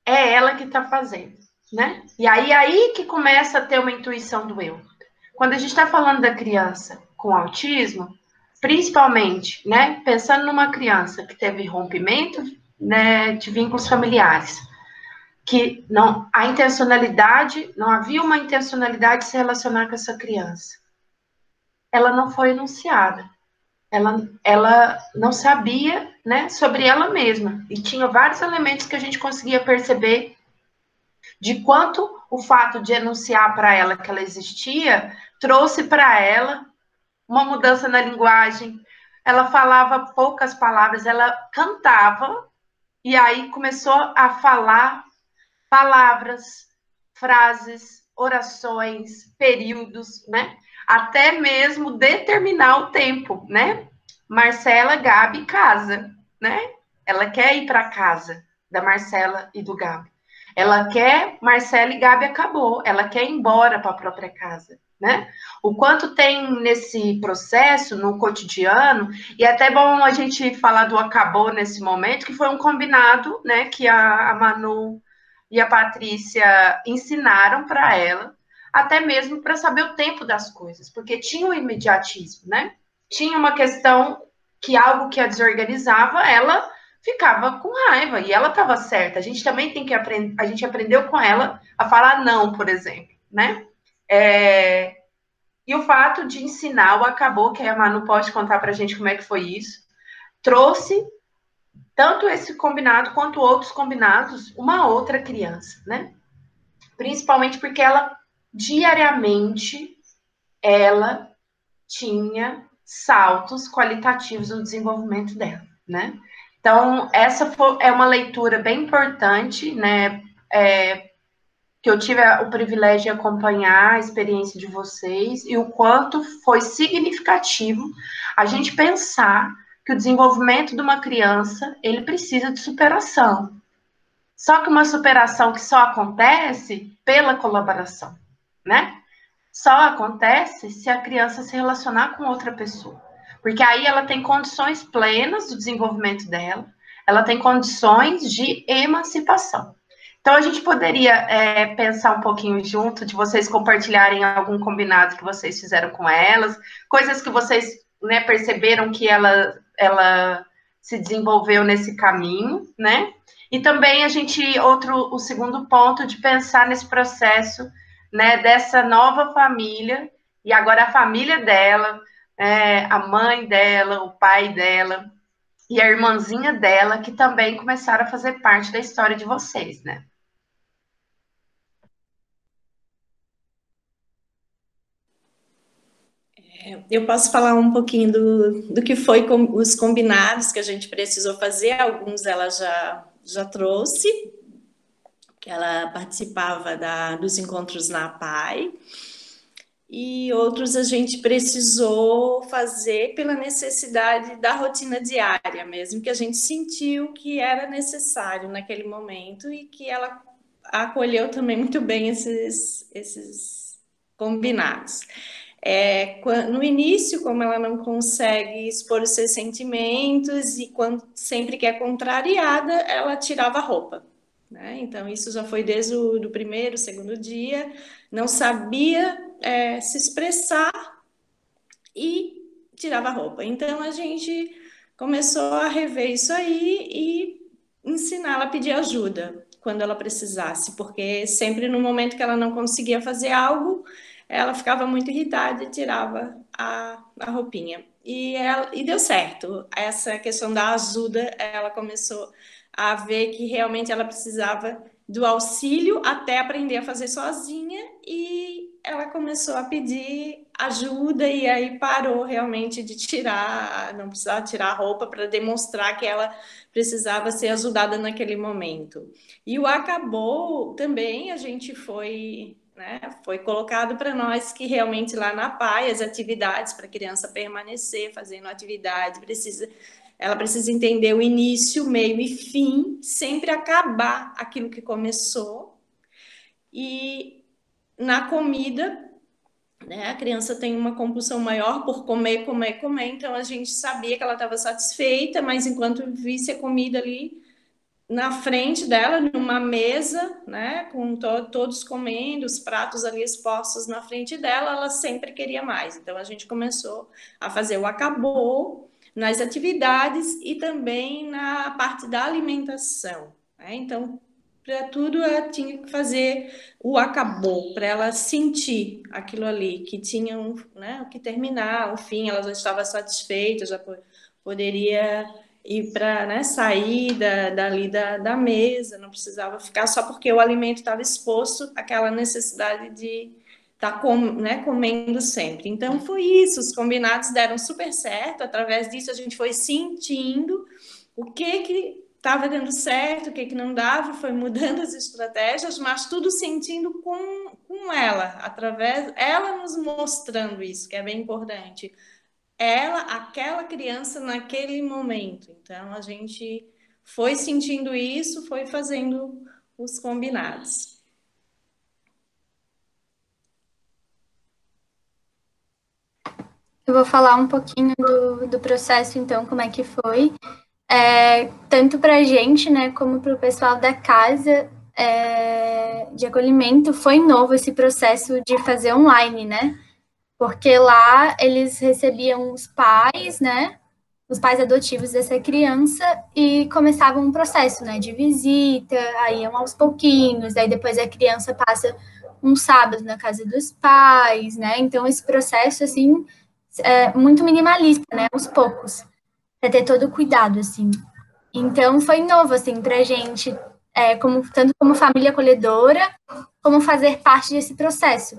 é ela que está fazendo, né? E aí aí que começa a ter uma intuição do eu. Quando a gente está falando da criança com autismo, principalmente, né, pensando numa criança que teve rompimento, né, de vínculos familiares, que não a intencionalidade, não havia uma intencionalidade de se relacionar com essa criança ela não foi enunciada. Ela, ela não sabia né, sobre ela mesma. E tinha vários elementos que a gente conseguia perceber de quanto o fato de enunciar para ela que ela existia trouxe para ela uma mudança na linguagem. Ela falava poucas palavras, ela cantava e aí começou a falar palavras, frases, orações, períodos, né? até mesmo determinar o tempo, né? Marcela, Gabi, casa, né? Ela quer ir para casa da Marcela e do Gabi. Ela quer, Marcela e Gabi acabou. Ela quer ir embora para a própria casa, né? O quanto tem nesse processo, no cotidiano, e é até bom a gente falar do acabou nesse momento, que foi um combinado, né? Que a, a Manu e a Patrícia ensinaram para ela, até mesmo para saber o tempo das coisas, porque tinha o imediatismo, né? Tinha uma questão que algo que a desorganizava, ela ficava com raiva e ela estava certa. A gente também tem que aprender, a gente aprendeu com ela a falar não, por exemplo, né? É... E o fato de ensinar o acabou, que a Manu pode contar para a gente como é que foi isso, trouxe tanto esse combinado quanto outros combinados, uma outra criança, né? Principalmente porque ela diariamente ela tinha saltos qualitativos no desenvolvimento dela, né? Então, essa é uma leitura bem importante, né? É, que eu tive o privilégio de acompanhar a experiência de vocês e o quanto foi significativo a gente pensar que o desenvolvimento de uma criança ele precisa de superação. Só que uma superação que só acontece pela colaboração, né? Só acontece se a criança se relacionar com outra pessoa. Porque aí ela tem condições plenas do desenvolvimento dela, ela tem condições de emancipação. Então, a gente poderia é, pensar um pouquinho junto, de vocês compartilharem algum combinado que vocês fizeram com elas, coisas que vocês né, perceberam que ela, ela se desenvolveu nesse caminho, né? E também a gente, outro, o segundo ponto de pensar nesse processo, né, dessa nova família, e agora a família dela, é, a mãe dela, o pai dela, e a irmãzinha dela, que também começaram a fazer parte da história de vocês, né? Eu posso falar um pouquinho do, do que foi com, os combinados que a gente precisou fazer. Alguns ela já, já trouxe, que ela participava da, dos encontros na PAI, e outros a gente precisou fazer pela necessidade da rotina diária mesmo, que a gente sentiu que era necessário naquele momento e que ela acolheu também muito bem esses, esses combinados. É, no início, como ela não consegue expor os seus sentimentos e quando sempre que é contrariada, ela tirava a roupa. Né? Então, isso já foi desde o do primeiro, segundo dia, não sabia é, se expressar e tirava a roupa. Então, a gente começou a rever isso aí e ensiná-la a pedir ajuda quando ela precisasse, porque sempre no momento que ela não conseguia fazer algo, ela ficava muito irritada e tirava a, a roupinha. E, ela, e deu certo. Essa questão da ajuda, ela começou a ver que realmente ela precisava do auxílio até aprender a fazer sozinha e ela começou a pedir ajuda e aí parou realmente de tirar, não precisava tirar a roupa para demonstrar que ela precisava ser ajudada naquele momento. E o acabou também, a gente foi né? Foi colocado para nós que realmente lá na PAI as atividades para a criança permanecer fazendo atividade precisa ela precisa entender o início, meio e fim, sempre acabar aquilo que começou. E na comida, né, a criança tem uma compulsão maior por comer, comer, comer, então a gente sabia que ela estava satisfeita, mas enquanto visse a comida ali, na frente dela, numa mesa, né, com to todos comendo, os pratos ali expostos na frente dela, ela sempre queria mais. Então a gente começou a fazer o acabou nas atividades e também na parte da alimentação. Né? Então, para tudo ela tinha que fazer o acabou, para ela sentir aquilo ali, que tinha um, né, que terminar, o fim, ela já estava satisfeita, já poderia e para né, sair da, dali da, da mesa, não precisava ficar só porque o alimento estava exposto àquela necessidade de estar tá com, né, comendo sempre. Então foi isso, os combinados deram super certo, através disso a gente foi sentindo o que que estava dando certo, o que que não dava, foi mudando as estratégias, mas tudo sentindo com, com ela, através ela nos mostrando isso, que é bem importante ela, aquela criança naquele momento. Então a gente foi sentindo isso, foi fazendo os combinados. Eu vou falar um pouquinho do, do processo, então, como é que foi. É, tanto para a gente, né, como para o pessoal da casa é, de acolhimento, foi novo esse processo de fazer online, né? Porque lá eles recebiam os pais, né, os pais adotivos dessa criança e começavam um processo, né, de visita, aí iam aos pouquinhos, aí depois a criança passa um sábado na casa dos pais, né, então esse processo, assim, é muito minimalista, né, aos poucos, para ter todo o cuidado, assim. Então foi novo assim para gente, é, como tanto como família acolhedora, como fazer parte desse processo.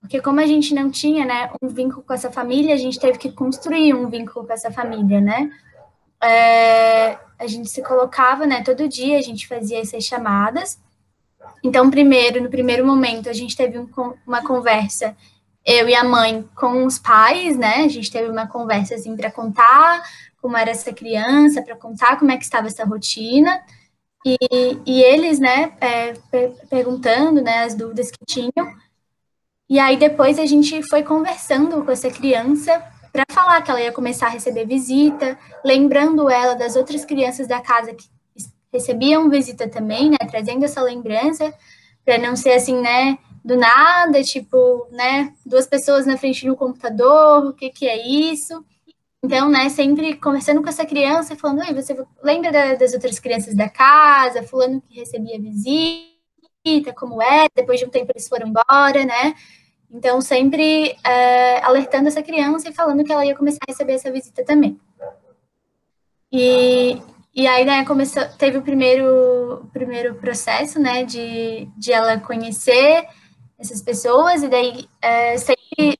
Porque como a gente não tinha, né, um vínculo com essa família, a gente teve que construir um vínculo com essa família, né? É, a gente se colocava, né, todo dia a gente fazia essas chamadas. Então, primeiro, no primeiro momento, a gente teve um, uma conversa, eu e a mãe, com os pais, né? A gente teve uma conversa assim para contar como era essa criança, para contar como é que estava essa rotina. E, e eles, né, é, perguntando, né, as dúvidas que tinham. E aí depois a gente foi conversando com essa criança para falar que ela ia começar a receber visita, lembrando ela das outras crianças da casa que recebiam visita também, né, trazendo essa lembrança, para não ser assim, né, do nada, tipo, né, duas pessoas na frente do computador, o que que é isso? Então, né, sempre conversando com essa criança, falando, Oi, você lembra da, das outras crianças da casa, fulano que recebia visita, como é, depois de um tempo eles foram embora, né? Então, sempre é, alertando essa criança e falando que ela ia começar a receber essa visita também. E, e aí, né, começou, teve o primeiro, primeiro processo, né, de, de ela conhecer essas pessoas, e daí, é, sempre,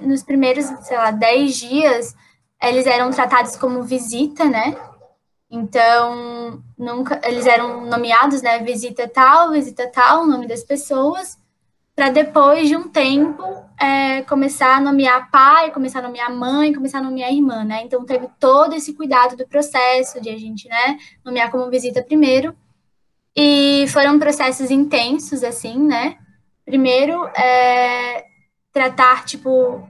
nos primeiros, sei lá, dez dias, eles eram tratados como visita, né? Então, nunca, eles eram nomeados, né? Visita tal, visita tal, o nome das pessoas, para depois de um tempo é, começar a nomear pai, começar a nomear mãe, começar a nomear irmã, né? Então, teve todo esse cuidado do processo de a gente, né? Nomear como visita primeiro. E foram processos intensos, assim, né? Primeiro, é, tratar, tipo,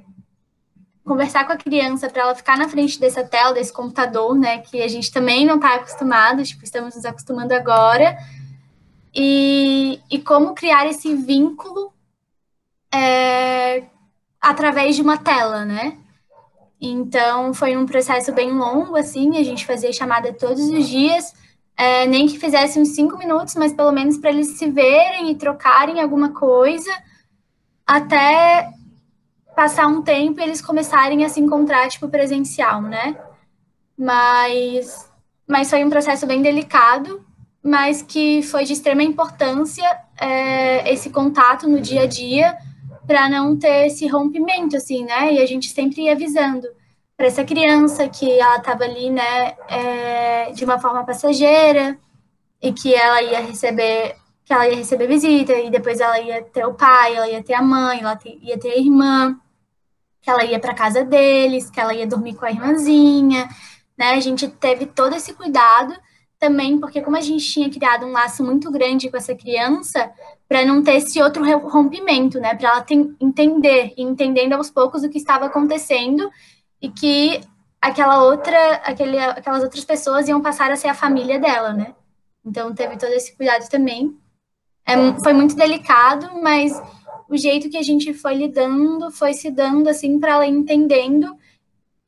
conversar com a criança para ela ficar na frente dessa tela, desse computador, né? Que a gente também não está acostumado, tipo, estamos nos acostumando agora. E, e como criar esse vínculo é, através de uma tela, né? Então, foi um processo bem longo, assim, a gente fazia chamada todos os dias, é, nem que fizesse uns cinco minutos, mas pelo menos para eles se verem e trocarem alguma coisa, até passar um tempo e eles começarem a se encontrar, tipo, presencial, né? Mas, mas foi um processo bem delicado, mas que foi de extrema importância é, esse contato no dia a dia para não ter esse rompimento, assim, né? E a gente sempre ia avisando para essa criança que ela estava ali, né, é, de uma forma passageira e que ela ia receber que ela ia receber visita e depois ela ia ter o pai, ela ia ter a mãe, ela ia ter a irmã que ela ia para casa deles, que ela ia dormir com a irmãzinha, né? A gente teve todo esse cuidado também, porque como a gente tinha criado um laço muito grande com essa criança, para não ter esse outro rompimento, né? Para ela entender, entendendo aos poucos o que estava acontecendo e que aquela outra, aquele, aquelas outras pessoas iam passar a ser a família dela, né? Então teve todo esse cuidado também. É, foi muito delicado, mas o jeito que a gente foi lidando, foi se dando assim para ela entendendo.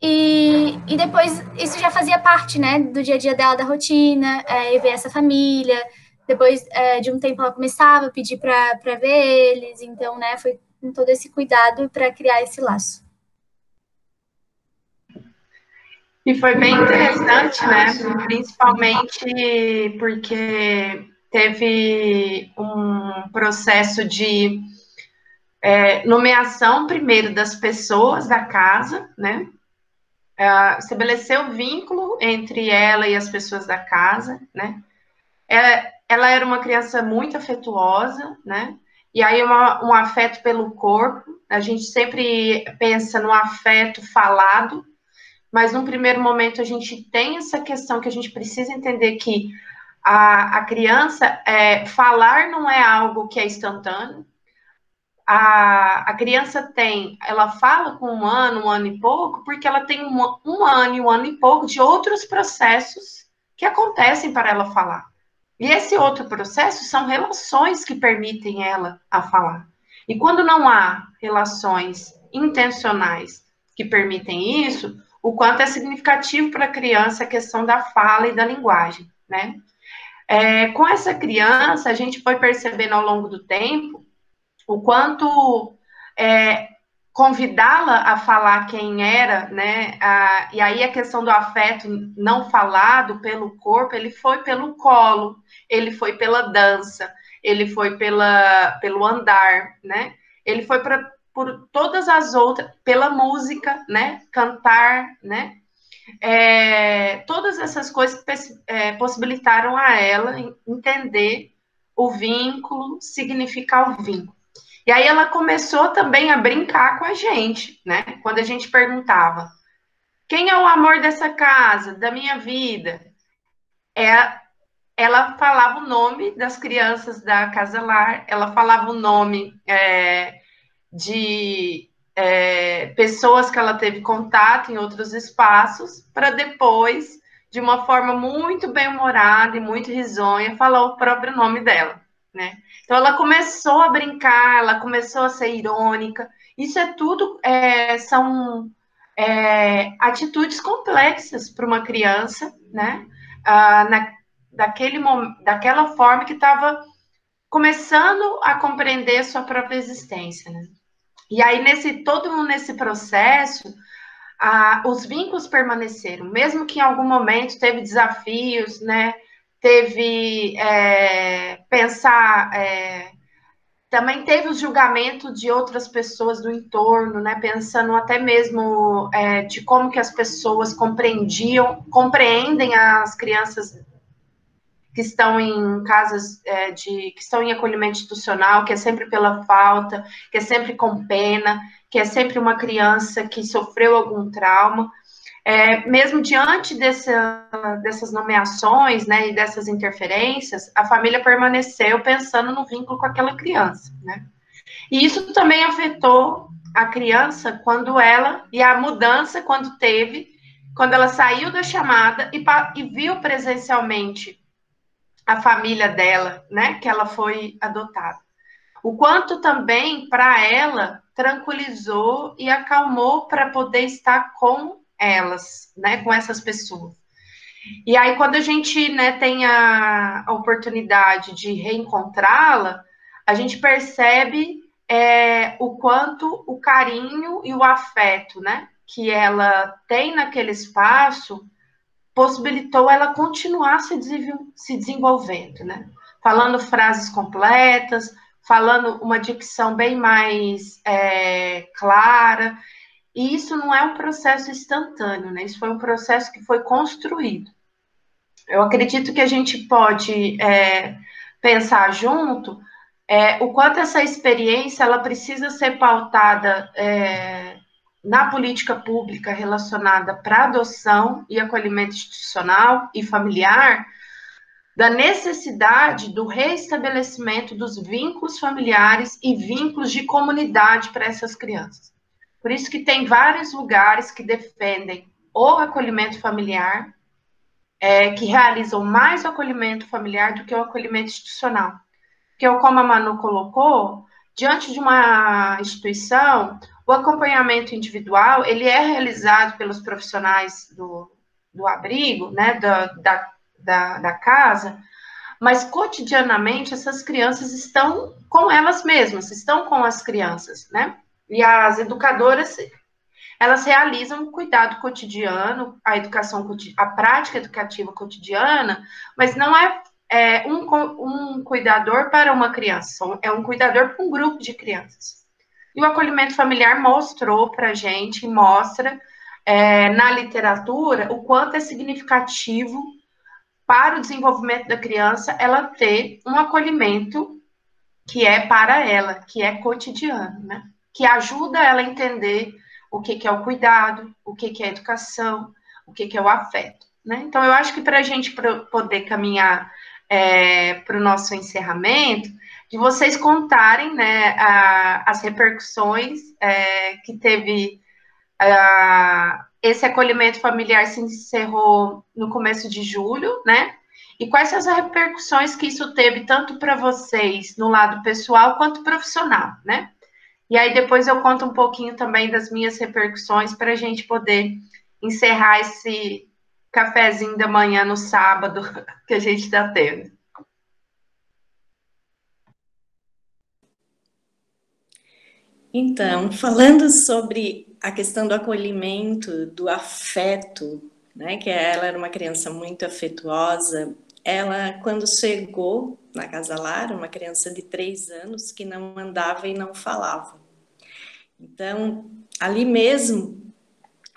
E, e depois isso já fazia parte, né, do dia a dia dela, da rotina, é, e ver essa família. Depois é, de um tempo ela começava a pedir para ver eles, então, né, foi com todo esse cuidado para criar esse laço. E foi bem interessante, né? Principalmente porque teve um processo de é, nomeação primeiro das pessoas da casa, né? É, estabeleceu vínculo entre ela e as pessoas da casa, né? Ela, é, ela era uma criança muito afetuosa, né? E aí uma, um afeto pelo corpo. A gente sempre pensa no afeto falado, mas num primeiro momento a gente tem essa questão que a gente precisa entender que a, a criança é, falar não é algo que é instantâneo, a, a criança tem, ela fala com um ano, um ano e pouco, porque ela tem um, um ano e um ano e pouco de outros processos que acontecem para ela falar. E esse outro processo são relações que permitem ela a falar. E quando não há relações intencionais que permitem isso, o quanto é significativo para a criança a questão da fala e da linguagem, né? É, com essa criança, a gente foi percebendo ao longo do tempo o quanto é, convidá-la a falar quem era, né? Ah, e aí a questão do afeto não falado pelo corpo, ele foi pelo colo, ele foi pela dança, ele foi pela, pelo andar, né? Ele foi pra, por todas as outras, pela música, né? Cantar, né? É, todas essas coisas é, possibilitaram a ela entender o vínculo, significar o vínculo. E aí ela começou também a brincar com a gente, né? Quando a gente perguntava: quem é o amor dessa casa, da minha vida? É, ela falava o nome das crianças da Casa Lar, ela falava o nome é, de é, pessoas que ela teve contato em outros espaços, para depois, de uma forma muito bem-humorada e muito risonha, falar o próprio nome dela, né? Então ela começou a brincar, ela começou a ser irônica. Isso é tudo, é, são é, atitudes complexas para uma criança, né? Ah, na, daquele, daquela forma que estava começando a compreender sua própria existência, né? E aí, nesse todo nesse processo, ah, os vínculos permaneceram, mesmo que em algum momento teve desafios, né? Teve é, pensar, é, também teve o julgamento de outras pessoas do entorno, né? Pensando até mesmo é, de como que as pessoas compreendiam, compreendem as crianças que estão em casas é, de que estão em acolhimento institucional, que é sempre pela falta, que é sempre com pena, que é sempre uma criança que sofreu algum trauma. É, mesmo diante dessa, dessas nomeações né, e dessas interferências, a família permaneceu pensando no vínculo com aquela criança. Né? E isso também afetou a criança quando ela, e a mudança quando teve, quando ela saiu da chamada e, e viu presencialmente a família dela, né, que ela foi adotada. O quanto também para ela tranquilizou e acalmou para poder estar com elas, né, com essas pessoas. E aí quando a gente, né, tem a, a oportunidade de reencontrá-la, a gente percebe é, o quanto o carinho e o afeto, né, que ela tem naquele espaço possibilitou ela continuar se, se desenvolvendo, né? Falando frases completas, falando uma dicção bem mais é, clara. E isso não é um processo instantâneo, né? Isso foi um processo que foi construído. Eu acredito que a gente pode é, pensar junto é, o quanto essa experiência ela precisa ser pautada é, na política pública relacionada para adoção e acolhimento institucional e familiar, da necessidade do reestabelecimento dos vínculos familiares e vínculos de comunidade para essas crianças. Por isso que tem vários lugares que defendem o acolhimento familiar, é, que realizam mais o acolhimento familiar do que o acolhimento institucional. Porque, como a Manu colocou, diante de uma instituição, o acompanhamento individual, ele é realizado pelos profissionais do, do abrigo, né, da, da, da, da casa, mas cotidianamente essas crianças estão com elas mesmas, estão com as crianças, né? E as educadoras, elas realizam um cuidado cotidiano, a educação, a prática educativa cotidiana, mas não é, é um, um cuidador para uma criança, é um cuidador para um grupo de crianças. E o acolhimento familiar mostrou para a gente, mostra é, na literatura, o quanto é significativo para o desenvolvimento da criança ela ter um acolhimento que é para ela, que é cotidiano, né? Que ajuda ela a entender o que, que é o cuidado, o que, que é a educação, o que, que é o afeto. Né? Então, eu acho que para a gente poder caminhar é, para o nosso encerramento, de vocês contarem né, a, as repercussões é, que teve. A, esse acolhimento familiar se encerrou no começo de julho, né? E quais são as repercussões que isso teve tanto para vocês no lado pessoal quanto profissional, né? E aí depois eu conto um pouquinho também das minhas repercussões para a gente poder encerrar esse cafezinho da manhã no sábado <laughs> que a gente está tendo. Então, falando sobre a questão do acolhimento, do afeto, né, que ela era uma criança muito afetuosa, ela, quando chegou na Casa Lara, uma criança de três anos que não andava e não falava. Então, ali mesmo,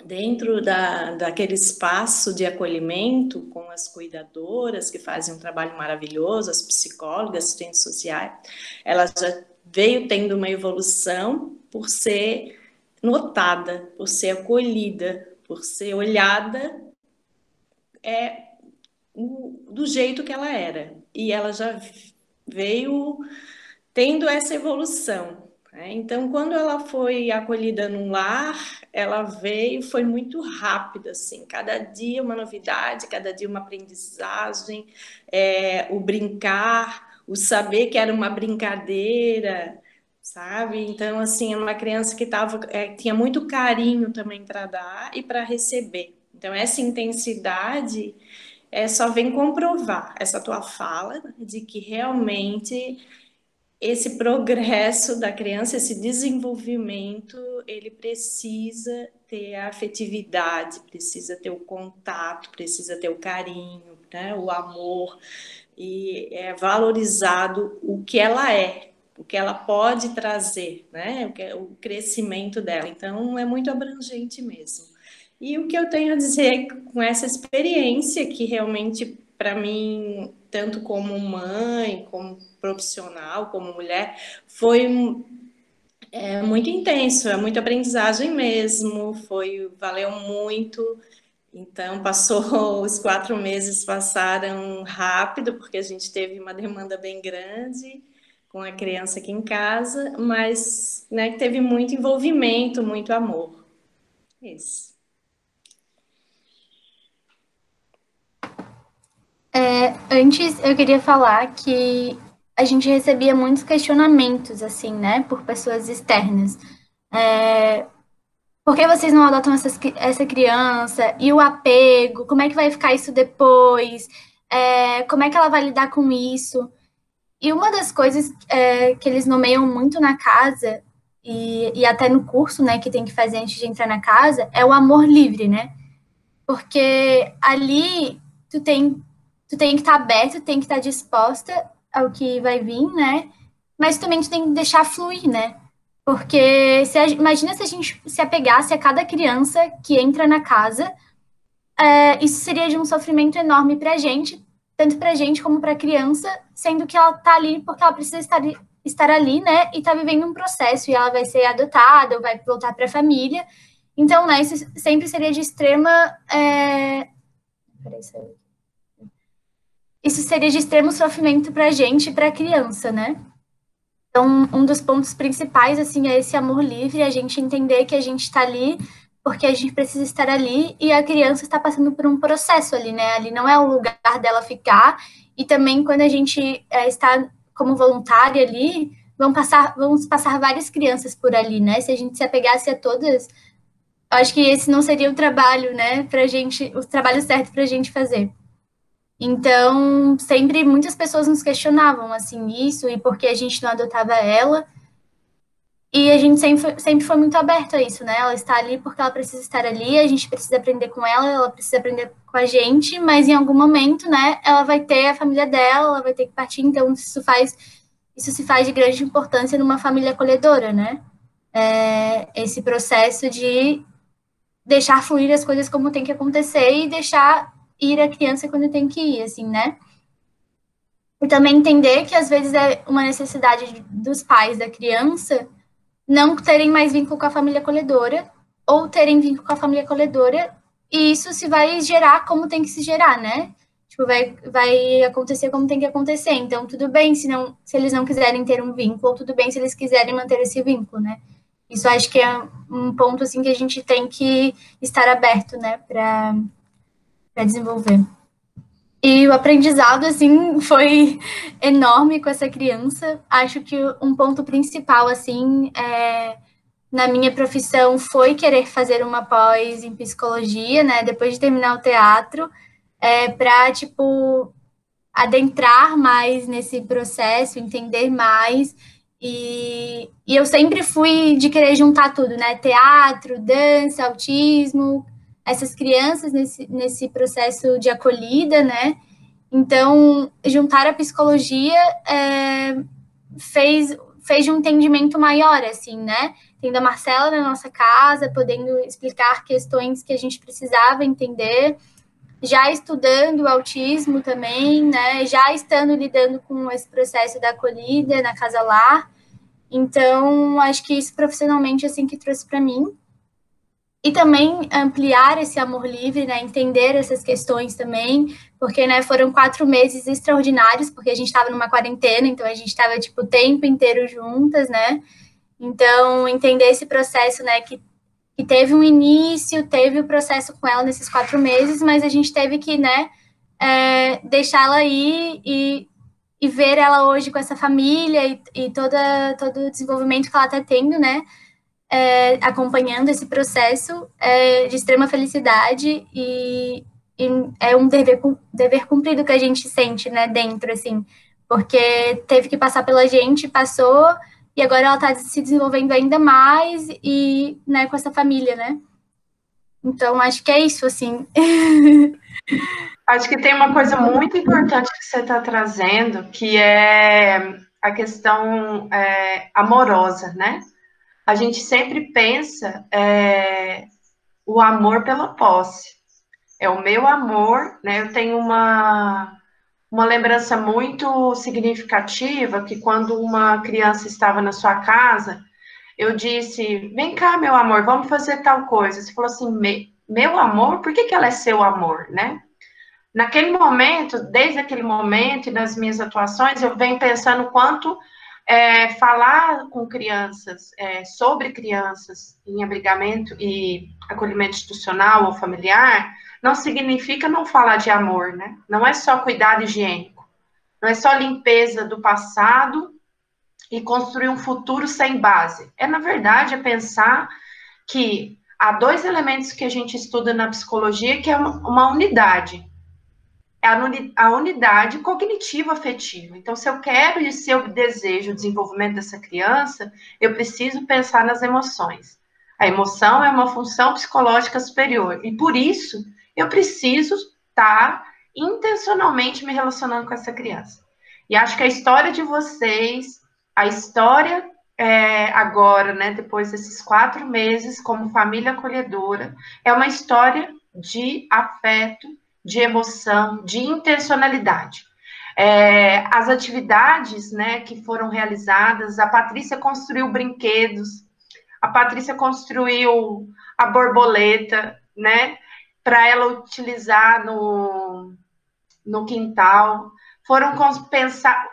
dentro da, daquele espaço de acolhimento com as cuidadoras que fazem um trabalho maravilhoso, as psicólogas, assistentes sociais, ela já veio tendo uma evolução por ser notada, por ser acolhida, por ser olhada é, do jeito que ela era. E ela já veio tendo essa evolução. Né? Então, quando ela foi acolhida num lar, ela veio, foi muito rápida, assim, cada dia uma novidade, cada dia uma aprendizagem, é, o brincar, o saber que era uma brincadeira, sabe? Então, assim, uma criança que tava, é, tinha muito carinho também para dar e para receber. Então, essa intensidade é, só vem comprovar essa tua fala de que realmente esse progresso da criança, esse desenvolvimento, ele precisa ter a afetividade, precisa ter o contato, precisa ter o carinho, né, o amor, e é valorizado o que ela é, o que ela pode trazer, né, o, que, o crescimento dela. Então, é muito abrangente mesmo. E o que eu tenho a dizer com essa experiência, que realmente, para mim, tanto como mãe, como profissional, como mulher, foi é, muito intenso, é muita aprendizagem mesmo, foi, valeu muito. Então, passou, <laughs> os quatro meses passaram rápido, porque a gente teve uma demanda bem grande com a criança aqui em casa, mas né, teve muito envolvimento, muito amor. Isso. É, antes eu queria falar que a gente recebia muitos questionamentos, assim, né, por pessoas externas. É, por que vocês não adotam essas, essa criança? E o apego? Como é que vai ficar isso depois? É, como é que ela vai lidar com isso? E uma das coisas é, que eles nomeiam muito na casa, e, e até no curso, né, que tem que fazer antes de entrar na casa, é o amor livre, né? Porque ali tu tem tu tem que estar tá aberto, tem que estar tá disposta ao que vai vir, né? Mas também tu tem que deixar fluir, né? Porque se a, imagina se a gente se apegasse a cada criança que entra na casa, é, isso seria de um sofrimento enorme para a gente, tanto para a gente como para a criança, sendo que ela está ali porque ela precisa estar, estar ali, né? E está vivendo um processo e ela vai ser adotada ou vai voltar para a família. Então, né? Isso sempre seria de extrema. É... Peraí, saiu isso seria de extremo sofrimento para a gente e para a criança, né? Então, um dos pontos principais, assim, é esse amor livre, a gente entender que a gente está ali porque a gente precisa estar ali e a criança está passando por um processo ali, né? Ali não é o lugar dela ficar. E também quando a gente é, está como voluntária ali, vão passar, vamos passar várias crianças por ali, né? Se a gente se apegasse a todas, acho que esse não seria o trabalho, né? Para gente, o trabalho certo para a gente fazer. Então, sempre muitas pessoas nos questionavam assim isso e por que a gente não adotava ela. E a gente sempre, sempre foi muito aberto a isso, né? Ela está ali porque ela precisa estar ali, a gente precisa aprender com ela, ela precisa aprender com a gente, mas em algum momento, né, ela vai ter a família dela, ela vai ter que partir, então isso faz isso se faz de grande importância numa família acolhedora, né? É, esse processo de deixar fluir as coisas como tem que acontecer e deixar ir a criança quando tem que ir, assim, né? E também entender que às vezes é uma necessidade dos pais da criança não terem mais vínculo com a família acolhedora ou terem vínculo com a família acolhedora e isso se vai gerar como tem que se gerar, né? Tipo, vai, vai acontecer como tem que acontecer. Então, tudo bem se, não, se eles não quiserem ter um vínculo, ou tudo bem se eles quiserem manter esse vínculo, né? Isso acho que é um ponto, assim, que a gente tem que estar aberto, né, para para desenvolver. E o aprendizado, assim, foi enorme com essa criança. Acho que um ponto principal, assim, é, na minha profissão foi querer fazer uma pós em psicologia, né, depois de terminar o teatro, é, para, tipo, adentrar mais nesse processo, entender mais E, e eu sempre fui de querer juntar tudo, né? Teatro, dança, autismo, essas crianças nesse, nesse processo de acolhida, né? Então, juntar a psicologia é, fez, fez um entendimento maior, assim, né? Tendo a Marcela na nossa casa, podendo explicar questões que a gente precisava entender, já estudando o autismo também, né? Já estando lidando com esse processo da acolhida na casa lar. Então, acho que isso profissionalmente assim que trouxe para mim. E também ampliar esse amor livre, né? Entender essas questões também, porque né, foram quatro meses extraordinários, porque a gente estava numa quarentena, então a gente estava tipo o tempo inteiro juntas, né? Então, entender esse processo, né, que que teve um início, teve o processo com ela nesses quatro meses, mas a gente teve que, né, é, deixá-la aí e, e ver ela hoje com essa família e, e toda, todo o desenvolvimento que ela está tendo, né, é, acompanhando esse processo é, de extrema felicidade e, e, é um dever, dever cumprido que a gente sente, né, dentro, assim, porque teve que passar pela gente, passou, e agora ela está se desenvolvendo ainda mais e, né, com essa família, né? Então, acho que é isso, assim. acho que tem uma coisa muito importante que você está trazendo, que é a questão é, amorosa, né? A gente sempre pensa é, o amor pela posse. É o meu amor, né? Eu tenho uma uma lembrança muito significativa que quando uma criança estava na sua casa, eu disse: "Vem cá, meu amor, vamos fazer tal coisa". Você falou assim: "Meu amor, por que, que ela é seu amor, né?" Naquele momento, desde aquele momento e nas minhas atuações, eu venho pensando quanto é, falar com crianças é, sobre crianças em abrigamento e acolhimento institucional ou familiar não significa não falar de amor, né? Não é só cuidado higiênico, não é só limpeza do passado e construir um futuro sem base. É, na verdade, é pensar que há dois elementos que a gente estuda na psicologia que é uma unidade. É a unidade cognitiva afetiva. Então, se eu quero e se eu desejo o desenvolvimento dessa criança, eu preciso pensar nas emoções. A emoção é uma função psicológica superior. E por isso, eu preciso estar intencionalmente me relacionando com essa criança. E acho que a história de vocês, a história é, agora, né, depois desses quatro meses como família acolhedora, é uma história de afeto, de emoção, de intencionalidade. É, as atividades né, que foram realizadas, a Patrícia construiu brinquedos, a Patrícia construiu a borboleta, né? para ela utilizar no, no quintal. Foram pensar.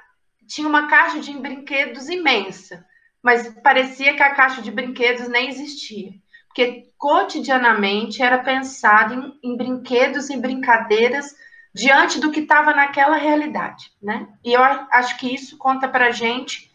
Tinha uma caixa de brinquedos imensa, mas parecia que a caixa de brinquedos nem existia. Porque cotidianamente era pensado em, em brinquedos e brincadeiras diante do que estava naquela realidade, né? E eu acho que isso conta para gente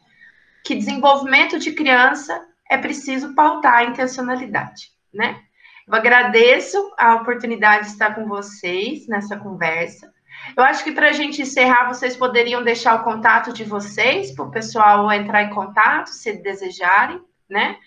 que desenvolvimento de criança é preciso pautar a intencionalidade, né? Eu agradeço a oportunidade de estar com vocês nessa conversa. Eu acho que para a gente encerrar, vocês poderiam deixar o contato de vocês para o pessoal entrar em contato, se desejarem, né?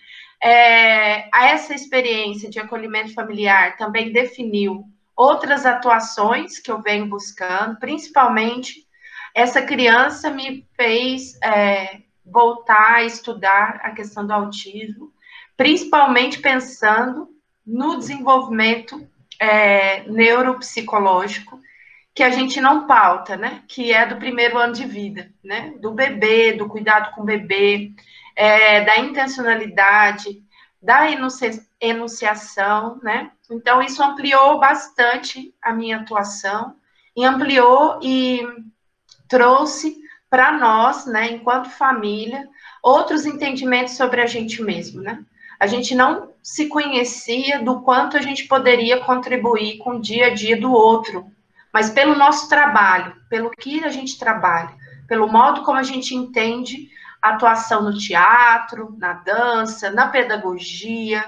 É, essa experiência de acolhimento familiar também definiu outras atuações que eu venho buscando, principalmente essa criança me fez é, voltar a estudar a questão do autismo, principalmente pensando no desenvolvimento é, neuropsicológico que a gente não pauta, né? Que é do primeiro ano de vida, né? Do bebê, do cuidado com o bebê, é, da intencionalidade, da enunciação, né? Então, isso ampliou bastante a minha atuação e ampliou e trouxe para nós, né, enquanto família, outros entendimentos sobre a gente mesmo, né? A gente não se conhecia do quanto a gente poderia contribuir com o dia a dia do outro, mas pelo nosso trabalho, pelo que a gente trabalha, pelo modo como a gente entende atuação no teatro, na dança, na pedagogia,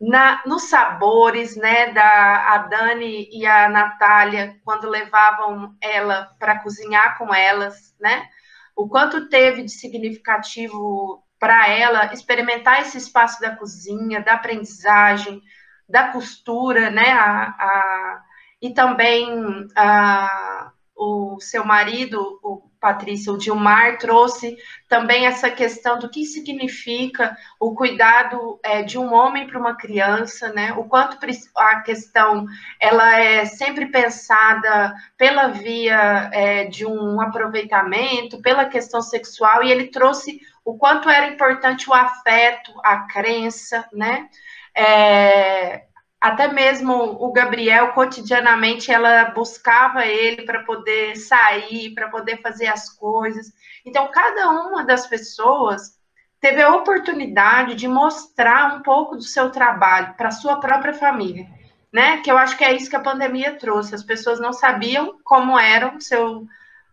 na, nos sabores, né, da a Dani e a Natália, quando levavam ela para cozinhar com elas, né, o quanto teve de significativo para ela experimentar esse espaço da cozinha, da aprendizagem, da costura, né? A, a, e também a, o seu marido, o Patrícia, o Dilmar, trouxe também essa questão do que significa o cuidado é, de um homem para uma criança, né? O quanto a questão ela é sempre pensada pela via é, de um aproveitamento, pela questão sexual, e ele trouxe o quanto era importante o afeto, a crença, né? É, até mesmo o Gabriel, cotidianamente, ela buscava ele para poder sair, para poder fazer as coisas. Então, cada uma das pessoas teve a oportunidade de mostrar um pouco do seu trabalho para sua própria família, né? Que eu acho que é isso que a pandemia trouxe. As pessoas não sabiam como eram seu,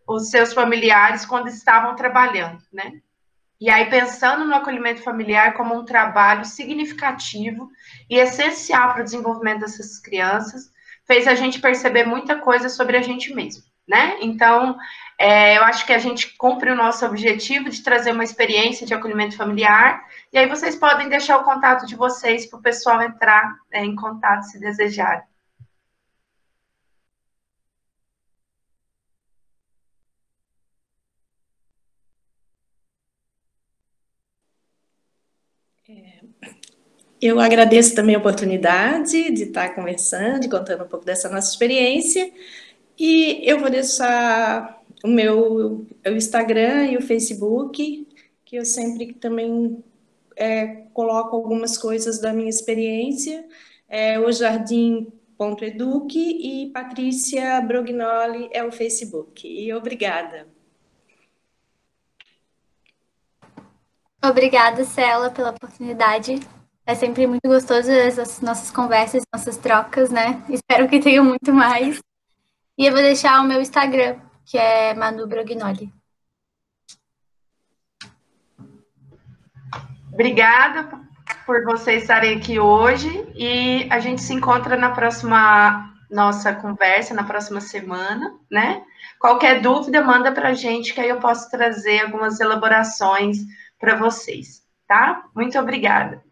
os seus familiares quando estavam trabalhando, né? E aí, pensando no acolhimento familiar como um trabalho significativo e essencial para o desenvolvimento dessas crianças, fez a gente perceber muita coisa sobre a gente mesmo, né? Então, é, eu acho que a gente cumpre o nosso objetivo de trazer uma experiência de acolhimento familiar, e aí vocês podem deixar o contato de vocês para o pessoal entrar é, em contato se desejarem. Eu agradeço também a oportunidade de estar conversando, contando um pouco dessa nossa experiência. E eu vou deixar o meu o Instagram e o Facebook, que eu sempre também é, coloco algumas coisas da minha experiência. É o jardim.eduque e Patrícia Brognoli é o Facebook. E obrigada. Obrigada, Cela, pela oportunidade. É sempre muito gostoso essas nossas conversas, nossas trocas, né? Espero que tenham muito mais. E eu vou deixar o meu Instagram, que é Manu Brognoli. Obrigada por vocês estarem aqui hoje e a gente se encontra na próxima nossa conversa, na próxima semana, né? Qualquer dúvida, manda para a gente que aí eu posso trazer algumas elaborações para vocês, tá? Muito obrigada.